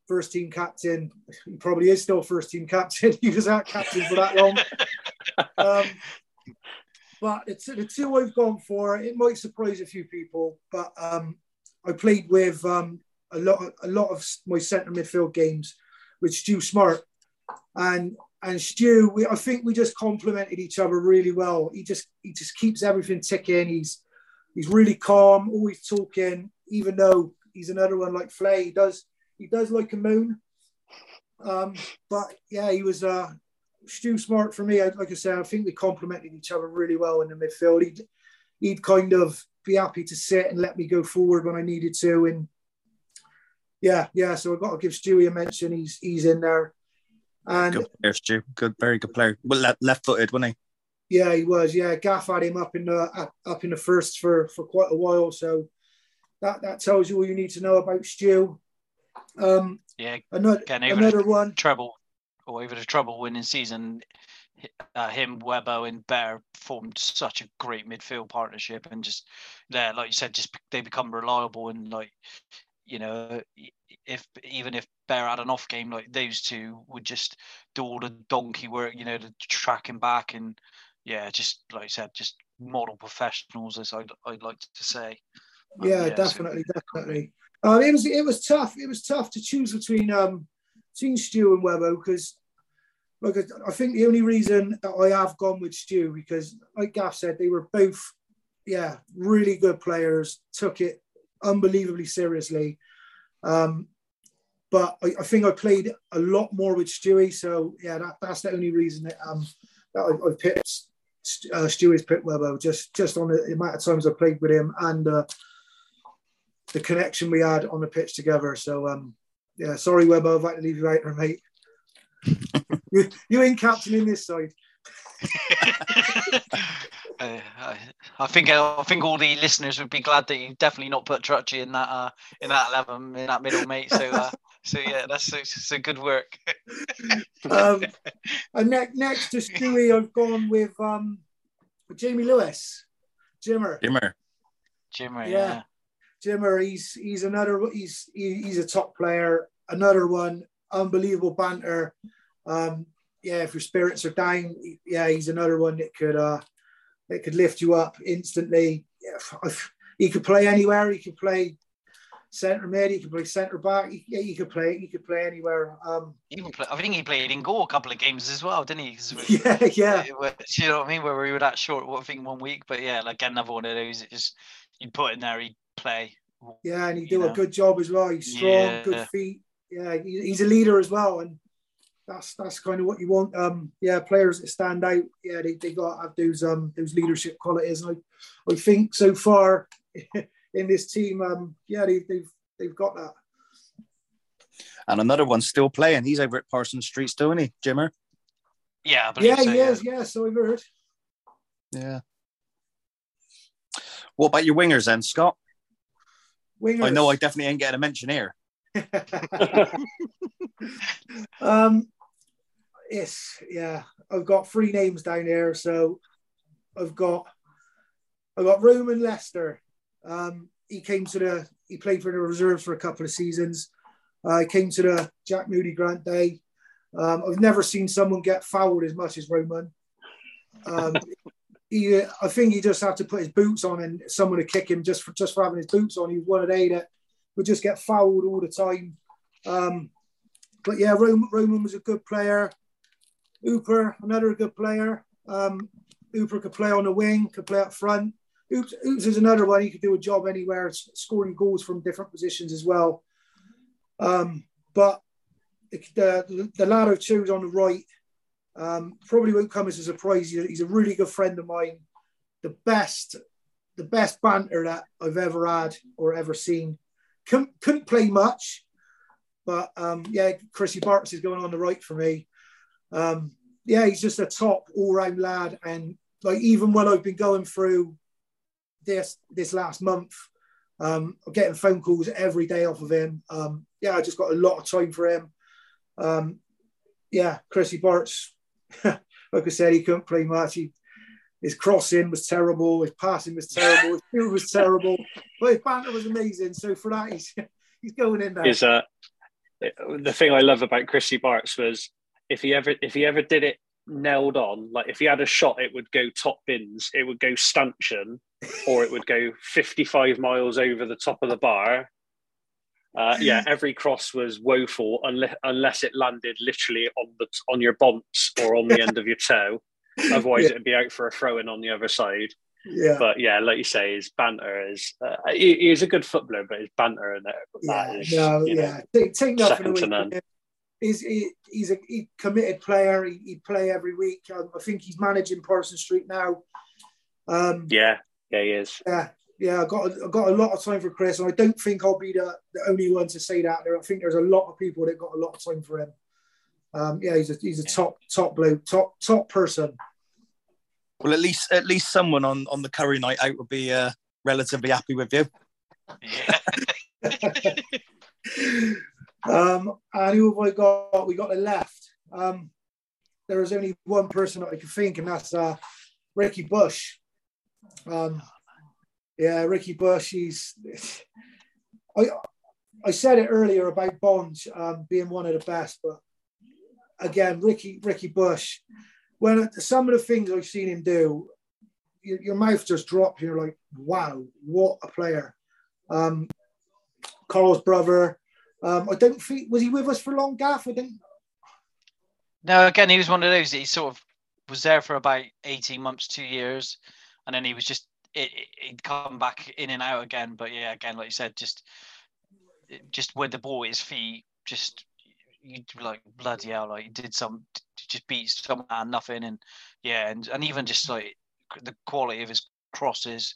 first team captain. He probably is still first team captain. <laughs> he was out captain for that long. um, but it's the two I've gone for. It might surprise a few people, but um, I played with um, a lot, of, a lot of my centre midfield games with Stu Smart, and and Stu. We, I think we just complemented each other really well. He just he just keeps everything ticking. He's he's really calm, always talking, even though he's another one like Flay. He does he does like a moon. Um, but yeah, he was uh, Stu Smart for me. Like I said, I think we complemented each other really well in the midfield. He'd, he'd kind of be happy to sit and let me go forward when I needed to. And yeah, yeah. So I've got to give Stewie a mention. He's he's in there. And good player, Stu. Good, very good player. Well, left footed, wasn't he? Yeah, he was. Yeah, Gaff had him up in the up in the first for for quite a while. So that that tells you all you need to know about Stu. Um, yeah, another again, another one treble or even a treble winning season. Uh, him, Webbo, and Bear formed such a great midfield partnership, and just there, like you said, just they become reliable and like you know, if even if Bear had an off game, like those two would just do all the donkey work, you know, to track him back and yeah, just like I said, just model professionals, as I'd, I'd like to say. Um, yeah, yeah, definitely, so. definitely. Um, it was it was tough. It was tough to choose between um between Stu and Webbo because like I think the only reason that I have gone with Stu because like Gaff said they were both yeah really good players took it unbelievably seriously. Um, but I, I, think I played a lot more with Stewie, so yeah, that, that's the only reason that um that I, I picked uh, Stewie's picked Webbo just just on the amount of times I played with him and uh, the connection we had on the pitch together. So um, yeah, sorry Webbo, I've had to leave you out there, mate. <laughs> you, you ain't captain in this side. <laughs> uh, I, I, think I think all the listeners would be glad that you definitely not put Trutchy in that uh, in that eleven in that middle, mate. So uh, <laughs> so yeah, that's so, good work. um, and next next to Stewie, I've gone with um, Jamie Lewis, Jimmer. Jimmer. Jimmer, yeah. yeah. Jimmer, he's he's another he's he's a top player. Another one, unbelievable banter. Um, yeah, if your spirits are down, yeah, he's another one that could uh that could lift you up instantly. Yeah, he could play anywhere. He could play centre mid. He could play centre back. He, yeah, he could play. He could play anywhere. Um, Even play, I think he played in goal a couple of games as well, didn't he? <laughs> Yeah, yeah. <laughs> you know what I mean? Where we were that short, I think one week, but yeah, like another one of those. It just you'd put in there, he'd play. Yeah, and he do know. a good job as well. He's strong, yeah. good feet. Yeah, he's a leader as well, and that's that's kind of what you want. Um, yeah, players that stand out. Yeah, they, they got have those um those leadership qualities. And I, I think so far <laughs> in this team, um, yeah, they, they've they've got that. And another one still playing. He's over at Parsons Street, still, isn't he, Jimmer? Yeah, yeah, so, he yeah. is. Yeah, so I've heard. Yeah. What about your wingers then, Scott? Wingers. I know I definitely ain't getting a mention here. <laughs> um, yes, yeah. I've got three names down here. So I've got I've got Roman Lester. Um, he came to the he played for the reserves for a couple of seasons. Uh, came to the Jack Moody Grant Day. Um, I've never seen someone get fouled as much as Roman. Um, he, I think he just had to put his boots on and someone would kick him just for just for having his boots on. He was one of they that would just get fouled all the time. Um, but yeah, Roman, Roman was a good player. Hooper, another good player. Um, Hooper could play on the wing, could play up front. Oops, Oops is another one. He could do a job anywhere, scoring goals from different positions as well. Um, but the, the, the lad I chose on the right um, probably won't come as a surprise. He's a really good friend of mine. The best, the best banter that I've ever had or ever seen. Couldn't, couldn't play much, but um, yeah, Chrissy Bartz is going on the right for me. Um, yeah, he's just a top all-round lad, and like even when I've been going through this this last month. Um, I'm getting phone calls every day off of him. Um, yeah, I just got a lot of time for him. Um, yeah, Chrissy Bartz, <laughs> like I said, he couldn't play much. He, his crossing was terrible. His passing was terrible. His field was terrible. But his banter was amazing. So for that, he's <laughs> he's going in there. Is uh, the thing I love about Christy Bartz was if he ever if he ever did it nailed on. Like if he had a shot, it would go top bins, it would go stanchion, or it would go 55 miles over the top of the bar. Uh, yeah, every cross was woeful unless, unless it landed literally on the on your bonce or on the end of your toe. <laughs> Otherwise, yeah. it'd be out for a throw in on the other side. Yeah, but yeah, like you say, his banter is uh, he, he's a good footballer, but his banter and that, yeah, is, no, yeah, know, take, take nothing away he's he, he's a he committed player. He, he play every week. Um, I think he's managing Parsons Street now. Um, yeah, yeah, he is. Yeah, yeah. I got I got a lot of time for Chris, and I don't think I'll be the, the only one to say that. There, I think there's a lot of people that got a lot of time for him. Um, yeah, he's a he's a yeah. top top bloke, top top person. Well, at least at least someone on on the curry night out will be uh, relatively happy with you. <laughs> Um, and who have I got? We got the left. Um, there is only one person that I can think, and that's uh, Ricky Bush. Um, yeah, Ricky Bush. He's. I I said it earlier about Bonds um, being one of the best, but again, Ricky Ricky Bush. When some of the things I've seen him do, your, your mouth just drops. You're like, wow, what a player. Um, Carl's brother, um, I don't think was he with us for long, Gaff. I think. No, again, he was one of those. He sort of was there for about eighteen months, two years, and then he was just it, he'd come back in and out again. But yeah, again, like you said, just just with the ball at his feet, just you like bloody hell, like he did some just beat someone and nothing, and yeah, and and even just like the quality of his crosses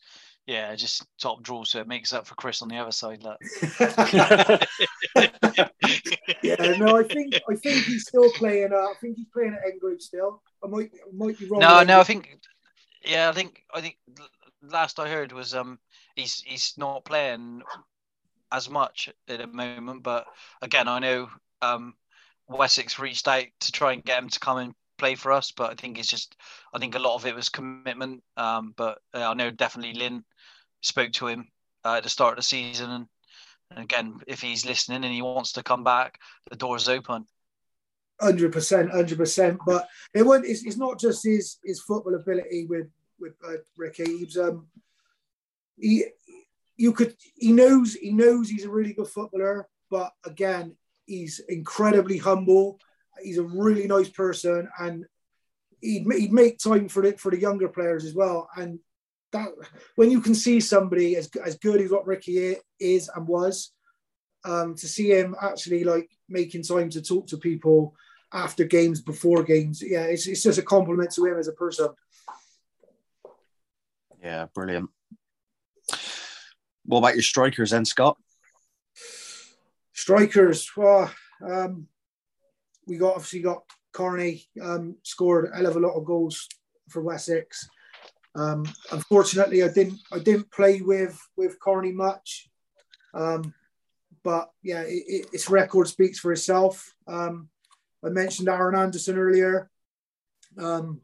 yeah, just top draw, so it makes up for Chris on the other side. Look. <laughs> yeah, no, I think I think he's still playing. Uh, I think he's playing at Group still. I might I might be wrong. No, no, I think yeah, I think I think last I heard was um he's he's not playing as much at the moment, but again, I know um Wessex reached out to try and get him to come and play for us, but I think it's just I think a lot of it was commitment. Um, but uh, I know definitely Lynn spoke to him uh, at the start of the season, and, and again, if he's listening and he wants to come back, the door is open. Hundred percent, hundred percent. But it won't. It's, it's, not just his his football ability with with uh, Ricky. He's um he you could he knows he knows he's a really good footballer, but again, he's incredibly humble he's a really nice person, and he'd, he'd make time for it for the younger players as well. And that when you can see somebody as as good as what Ricky is and was, um, to see him actually like making time to talk to people after games, before games, yeah, it's, it's just a compliment to him as a person. Yeah, brilliant. What about your strikers then, Scott? Strikers, well, um, we got obviously got Carney um, scored a hell of a lot of goals for Wessex. Um, unfortunately, I didn't I didn't play with with Carney much, um, but yeah, it, it, its record speaks for itself. Um, I mentioned Aaron Anderson earlier. Um,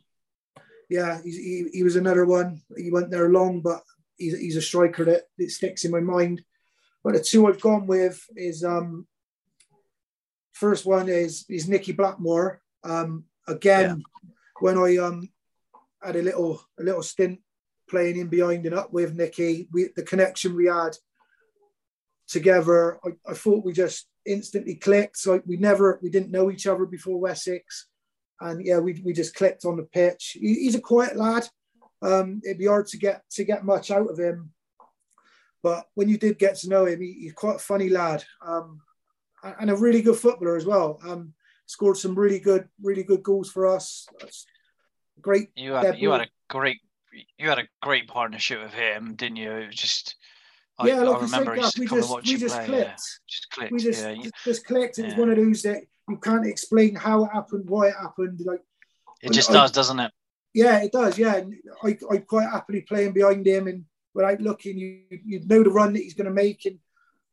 yeah, he, he was another one. He went there long, but he's, he's a striker that, that sticks in my mind. But the two I've gone with is um, First one is is Nicky Blackmore. Um, again, yeah. when I um, had a little a little stint playing in behind and up with Nicky. We, the connection we had together, I, I thought we just instantly clicked. So we never, we didn't know each other before Wessex, and yeah, we, we just clicked on the pitch. He, he's a quiet lad. Um, it'd be hard to get to get much out of him, but when you did get to know him, he, he's quite a funny lad um, and a really good footballer as well. Um, scored some really good, really good goals for us. That's great. You had you had a great you had a great partnership with him, didn't you? It was just I, yeah, like I remember said, just we just we just play, clicked. Yeah. Just clicked. We just yeah. just clicked. It was one of those that you can't explain how it happened, why it happened. Like it just I, does, doesn't it? Yeah, it does. Yeah, I I quite happily playing behind him and without looking, you you know the run that he's going to make, and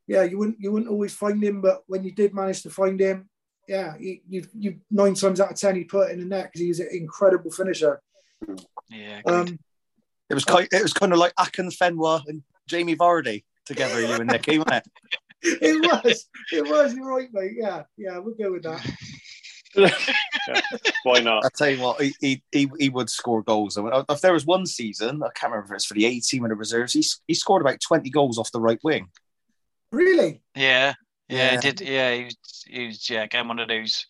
yeah, you wouldn't you wouldn't always find him, but when you did manage to find him, yeah, you you, you nine times out of ten he put it in the net because he's an incredible finisher. Yeah. Um, it was kind. It was kind of like Akinfenwa and Jamie Vardy together, you and Nicky, wasn't it? <laughs> it was. It was. You're right, mate. Yeah, yeah. We'll go with that. yeah, <laughs> why not? I tell you what, he, he he would score goals. If there was one season, I can't remember if it's for the A team or the reserves, he, he scored about twenty goals off the right wing. Really? Yeah, yeah, yeah. did. Yeah, he was, he was yeah, again one of those.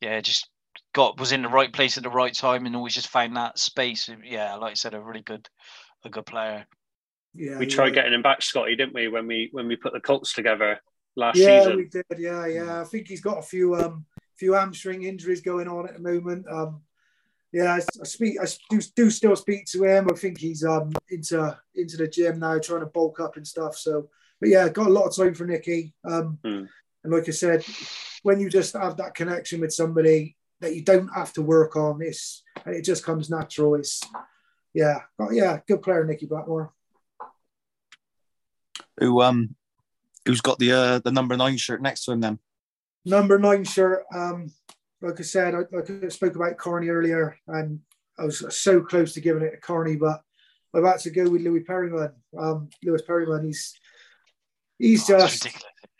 Yeah, just got was in the right place at the right time and always just found that space. Yeah, like I said, a really good, a good player. Yeah, we tried yeah. getting him back, Scotty, didn't we? When we when we put the Colts together last yeah, season. Yeah, we did. Yeah, yeah. I think he's got a few um few hamstring injuries going on at the moment. Um, yeah, I, I speak. I do, do still speak to him. I think he's um into into the gym now, trying to bulk up and stuff. So, but yeah, got a lot of time for Nicky. Um, mm. and like I said, when you just have that connection with somebody that you don't have to work on, it's and it just comes natural. It's yeah, yeah, good player, Nicky Blackmore who um who's got the uh, the number nine shirt next to him then? Number nine shirt. Um, like I said, I, like I spoke about Carney earlier, and I was so close to giving it to Carney, but I've had to go with Louis Perryman. Um, Lewis Perryman, he's he's oh, just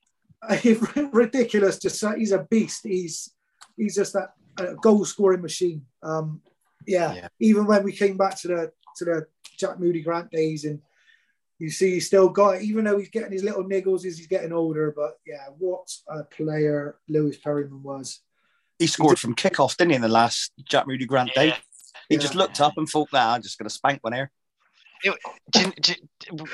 <laughs> ridiculous. ridiculous. Just he's a beast. He's he's just that uh, goal scoring machine. Um, yeah. yeah. Even when we came back to the to the Jack Moody Grant days and you see he's still got it, even though he's getting his little niggles as he's getting older. But yeah, what a player Lewis Perryman was. He scored just, from kickoff, didn't he, in the last Jack Moody Grant yeah. day? He yeah. just looked up and thought, "Nah, I'm just going to spank one here." It,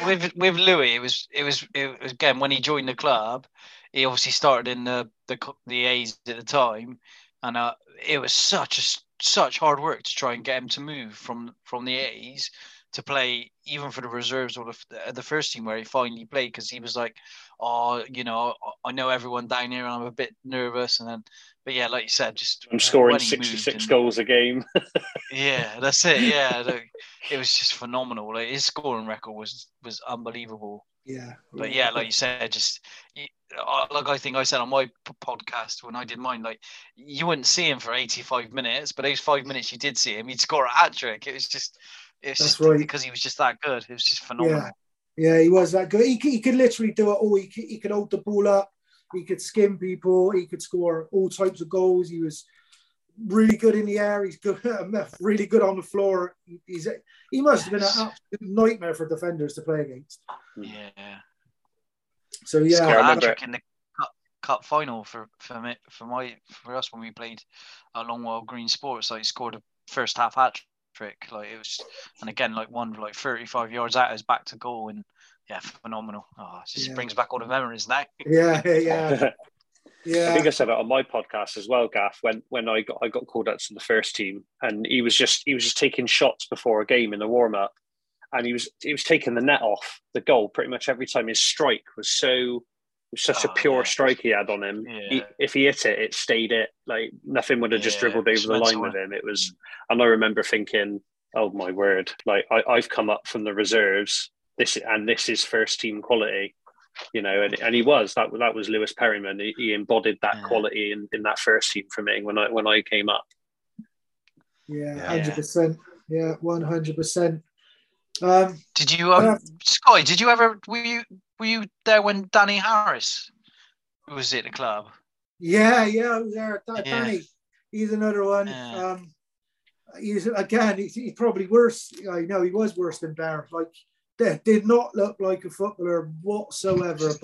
with with Louis, it was it was it was again when he joined the club. He obviously started in the the, the A's at the time, and uh, it was such a such hard work to try and get him to move from from the A's to play even for the reserves or the, the first team where he finally played because he was like, oh, you know, I know everyone down here and I'm a bit nervous. And then, but yeah, like you said, just I'm scoring 66 and, goals a game. <laughs> yeah, that's it. Yeah, it was just phenomenal. Like his scoring record was was unbelievable. Yeah, but yeah, like you said, just uh, like I think I said on my podcast when I did mine, like you wouldn't see him for 85 minutes, but those five minutes you did see him, he'd score a hat trick. It was just it's That's just right. because he was just that good. It was just phenomenal. Yeah, yeah he was that good. He, he could literally do it all. He could, he could hold the ball up. He could skim people. He could score all types of goals. He was really good in the air. He's good, <laughs> really good on the floor. He's he must have been an absolute nightmare for defenders to play against. Yeah. So yeah, I remember in the cup, cup final for for me for my for us when we played a Longwell Green Sports. Like he scored a first half hat trick. Like it was, and again, like one like 35 yards out, is back to goal, and yeah, phenomenal. Oh, it just yeah. brings back all the memories now. <laughs> Yeah, yeah. <laughs> Yeah. I think I said it on my podcast as well, Gaff. When when I got I got called up to the first team, and he was just he was just taking shots before a game in the warm up, and he was he was taking the net off the goal pretty much every time. His strike was so was such oh, a pure yeah. strike he had on him. Yeah. He, if he hit it, it stayed it. Like nothing would have just yeah, dribbled over the line with him. It was, and I remember thinking, "Oh my word!" Like I, I've come up from the reserves. This and this is first team quality, you know. And, and he was that. That was Lewis Perryman. He, he embodied that quality in, in that first team for me when I when I came up. Yeah, hundred percent. Yeah, one hundred percent. Um, did you, um, uh, Scotty? Did you ever were you were you there when Danny Harris was at the club? Yeah, yeah, I was there. Danny, yeah. he's another one. Yeah. Um, he's again, he's, he's probably worse. I know he was worse than Bear. Like, they did not look like a footballer whatsoever. <laughs>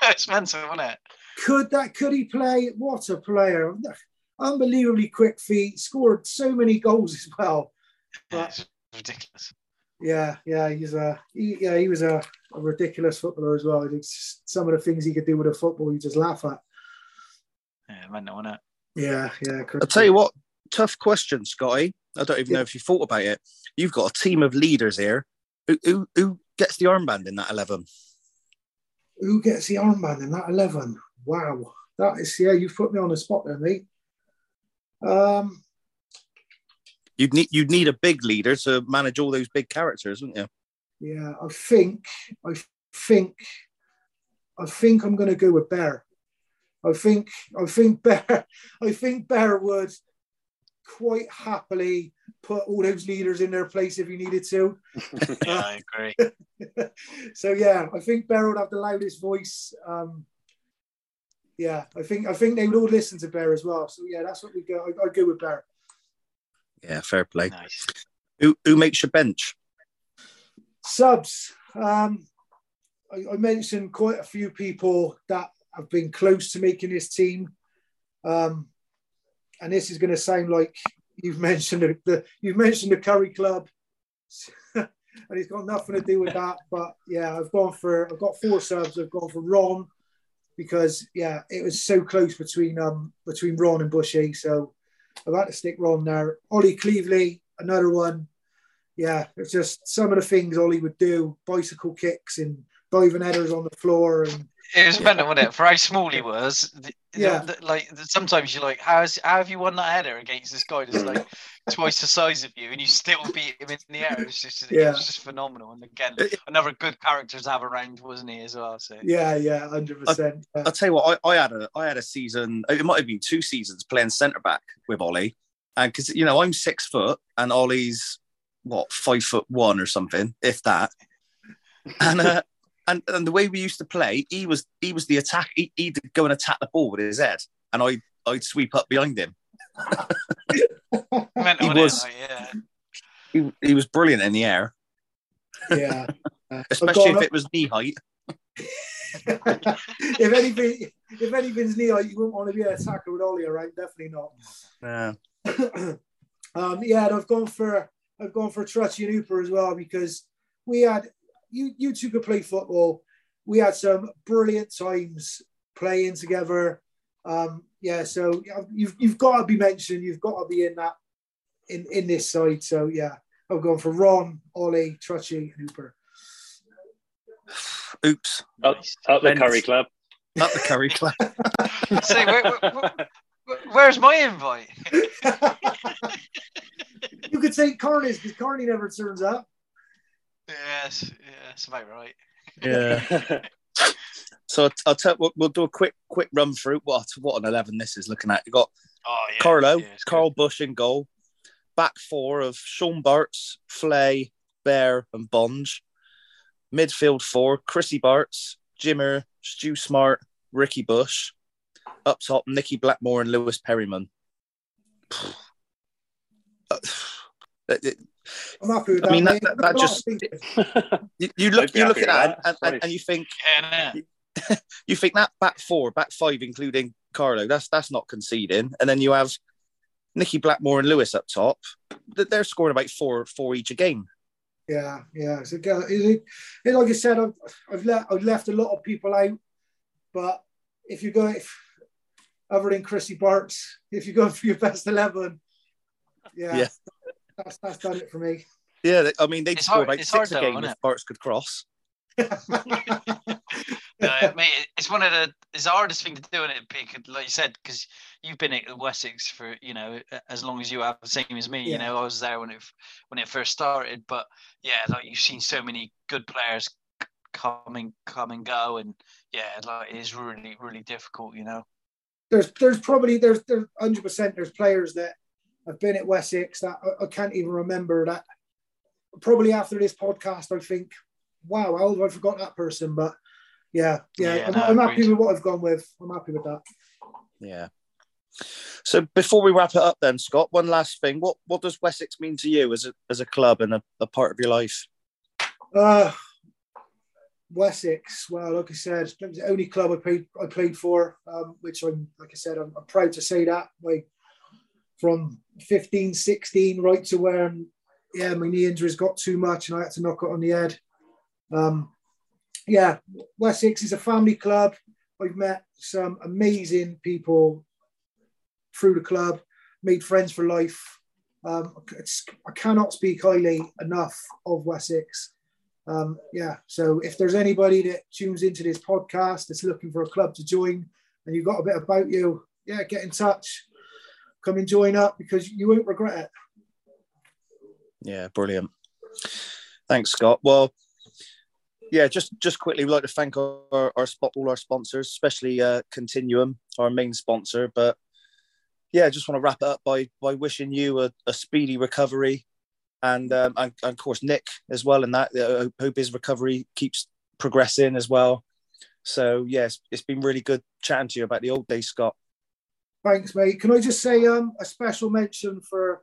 But it's mental, isn't it? could that could he play? What a player! Unbelievably quick feet, scored so many goals as well. Yeah, it's ridiculous. Yeah, yeah, he's a he, yeah, he was a, a ridiculous footballer as well. It's some of the things he could do with a football, you just laugh at. Yeah, mental, isn't it? Yeah, yeah. I'll tell you what, tough question, Scotty. I don't even Yeah. know if you thought about it. You've got a team of leaders here. Who, who, who gets the armband in that 11? Who gets the armband in that eleven? Wow, that is yeah. You've put me on the spot there, mate. Um, You'd need, you'd need a big leader to manage all those big characters, wouldn't you? yeah, I think I think I think I'm going to go with Bear. I think I think <laughs> Bear I think Bear would quite happily put all those leaders in their place if he needed to. <laughs> Yeah, I agree. <laughs> so yeah, I think Bear would have the loudest voice. Um, yeah, I think I think they would all listen to Bear as well. So yeah, that's what we go. I, I go with Bear. Yeah, fair play. nice. Who, who makes your bench? Subs. Um, I, I mentioned quite a few people that have been close to making this team. Um, and this is going to sound like you've mentioned the, the you've mentioned the Curry Club, <laughs> and it's got nothing to do with that. But yeah, I've gone for I've got four subs. I've gone for Ron because yeah, it was so close between um between Ron and Bushy. So Had to stick Ron there. Ollie Cleveley, another one. Yeah, it's just some of the things Ollie would do, bicycle kicks and diving headers on the floor and It was mental, wasn't it? For how small he was. the- the- Yeah. the- like sometimes you're like, how's how have you won that header against this guy that's like twice the size of you, and you still beat him in the air? It's just, it Yeah. was just phenomenal. And again, another good character to have around, wasn't he as well? So yeah, yeah, hundred percent. I'll tell you what, I, I had a I had a season. It might have been two seasons playing centre back with Ollie, and because you know I'm six foot and Ollie's what five foot one or something, if that. And uh, and and the way we used to play, he was he was the attack. He, he'd go and attack the ball with his head, and I I'd sweep up behind him. He wasn't it? yeah. He, he was brilliant in the air, Yeah. <laughs> especially if up- it was knee height. <laughs> if anything, if anything's near, you wouldn't want to be an attacker with Ollie, right? Definitely not. Yeah. <clears throat> um, yeah, I've gone for I've gone for Trutchy and Hooper as well because we had you you two could play football. We had some brilliant times playing together. Um, yeah, so you've you've got to be mentioned. You've got to be in that in in this side. So yeah, I've gone for Ron, Ollie, Trutchy, and Hooper. <sighs> Oops, Up, Nice. up the Curry Club. not the curry club. Say, where, where, where- where's my invite? <laughs> you could say Carney's because Carney never turns up. Yes, yeah, that's about right. Yeah. <laughs> So I'll, I'll tell. We'll, we'll do a quick quick run through. What what an eleven this is looking at. You got Oh yeah, Carlo, yeah, it's good. Carl Bush in goal. Back four of Sean Bartz, Flay, Bear, and Bonge. Midfield four: Chrissy Bartz, Jimmer, Stu Smart, Ricky Bush. Up top: Nicky Blackmore and Lewis Perryman. <sighs> Uh, <sighs> It- it- I'm happy with I mean, that- that- that I've got a lot just- <laughs> you, you look, you look at that, that. and, and, and you think, Yeah, innit? <laughs> you think that back four, back five, including Carlo, that's that's not conceding. And then you have Nicky Blackmore and Lewis up top. Th- They're scoring about four four each a game. Yeah, yeah. So, it, it, it- like I said, I've, I've, left, I've left a lot of people out. But if you go, if, other than Chrissy Bartz, if you go <laughs> for your best 11, yeah, Yeah. That's, that's done it for me. Yeah, I mean they'd It's score hard- about six hard a game isn't if it? Bartz could cross. <laughs> no, I mean, it's one of the it's the hardest thing to do in it, because, like you said, because you've been at Wessex for you know as long as you have, the same as me. Yeah. You know, I was there when it when it first started, but yeah, like you've seen so many good players c- come and come and go, and yeah, like it is really really difficult. You know, There's there's probably there's there's 100 percent there's players that have been at Wessex that I, I can't even remember that. Probably after this podcast, I think, wow, how have I forgot that person? But yeah, yeah, Yeah, I'm, no, I'm happy with what I've gone with. I'm happy with that. Yeah. So before we wrap it up, then Scott, one last thing: what what does Wessex mean to you as a as a club and a, a part of your life? Uh, Wessex. Well, like I said, it was the only club I played I played for, um, which I'm like I said, I'm, I'm, proud to say that. Like from 15, 16, right to where yeah, my knee injuries got too much and I had to knock it on the head. Um, yeah, Wessex is a family club. I've met some amazing people through the club, made friends for life. Um, I cannot speak highly enough of Wessex. Um, yeah, so if there's anybody that tunes into this podcast that's looking for a club to join and you've got a bit about you, yeah, get in touch. Come and join up because you won't regret it. Yeah, brilliant. Thanks, Scott. Well, yeah, just just quickly, we'd like to thank our, our spot all our sponsors, especially uh, Continuum, our main sponsor. But yeah, just want to wrap it up by by wishing you a, a speedy recovery, and, um, and, and of course Nick as well. And that uh, hope his recovery keeps progressing as well. So yes, it's been really good chatting to you about the old days, Scott. Thanks, mate. Can I just say um, a special mention for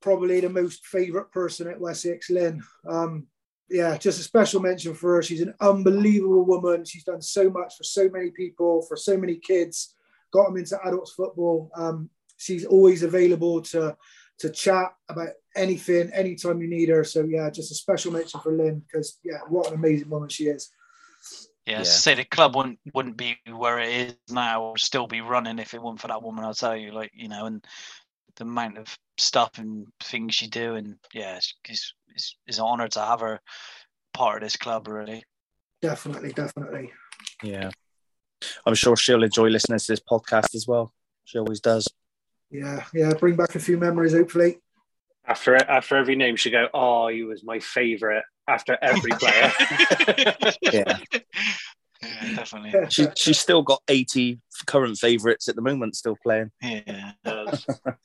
probably the most favourite person at Wessex, Lynn. Um, yeah, just a special mention for her. She's an unbelievable woman. She's done so much for so many people, for so many kids, got them into adults football. Um, she's always available to to chat about anything, anytime you need her. So yeah, just a special mention for Lynn because yeah, what an amazing woman she is. Yeah, yeah. say the club wouldn't wouldn't be where it is now, or still be running if it weren't for that woman. I'll tell you, like you know, and the amount of stuff and things she do, and yeah, it's, it's, it's an honor to have her part of this club. Really, definitely, definitely. Yeah, I'm sure she'll enjoy listening to this podcast as well. She always does. Yeah, yeah, bring back a few memories, hopefully. After after every name, she go, "Oh, he was my favourite." After every <laughs> player. yeah. Yeah, definitely. She she's still got 80 current favourites at the moment, still playing. Yeah. <laughs> but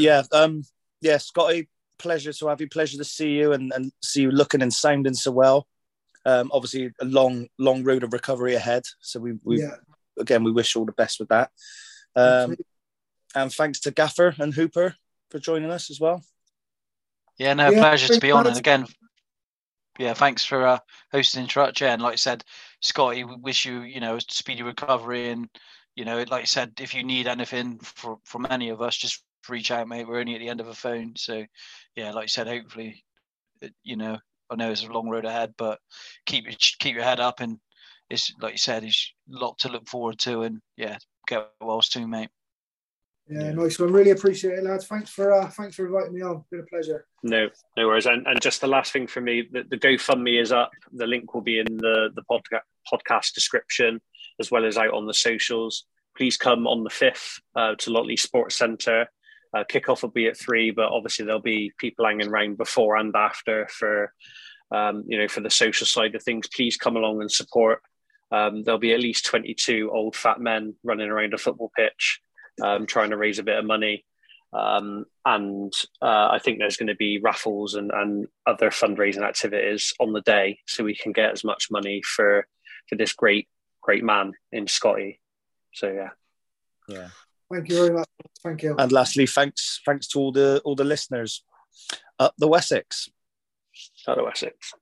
yeah, um, yeah, Scotty, pleasure to have you. Pleasure to see you and, and see you looking and sounding so well. Um, obviously, a long, long road of recovery ahead. So we, we yeah. again, we wish all the best with that. Um, and thanks to Gaffer and Hooper for joining us as well. Yeah, no, yeah, pleasure to be on. And again, yeah, thanks for uh, hosting Interrupt. Yeah, and like I said, Scotty, we wish you, you know, speedy recovery and you know, like I said, if you need anything for, from any of us, just reach out, mate. We're only at the end of a phone. So, yeah, like I said, hopefully, you know, I know it's a long road ahead, but keep your, keep your head up. And it's, like you said, it's a lot to look forward to. And yeah, get well soon, mate. Yeah, nice one. Really appreciate it, lads. Thanks for uh, thanks for inviting me on. Been a pleasure. No, no worries. And, and just the last thing for me, the, the GoFundMe is up. The link will be in the the podcast podcast description as well as out on the socials. Please come on the 5th uh, to Lockleaze Sports Centre. Uh, kickoff will be at three, but obviously there'll be people hanging around before and after for, um, you know, for the social side of things. Please come along and support. Um, there'll be at least 22 old fat men running around a football pitch, um, trying to raise a bit of money. Um, and uh, I think there's going to be raffles and, and other fundraising activities on the day, so we can get as much money for for this great great man in Scotty. So yeah. Yeah. Thank you very much. Thank you. And lastly, thanks thanks to all the all the listeners. Up the Wessex. Up the Wessex.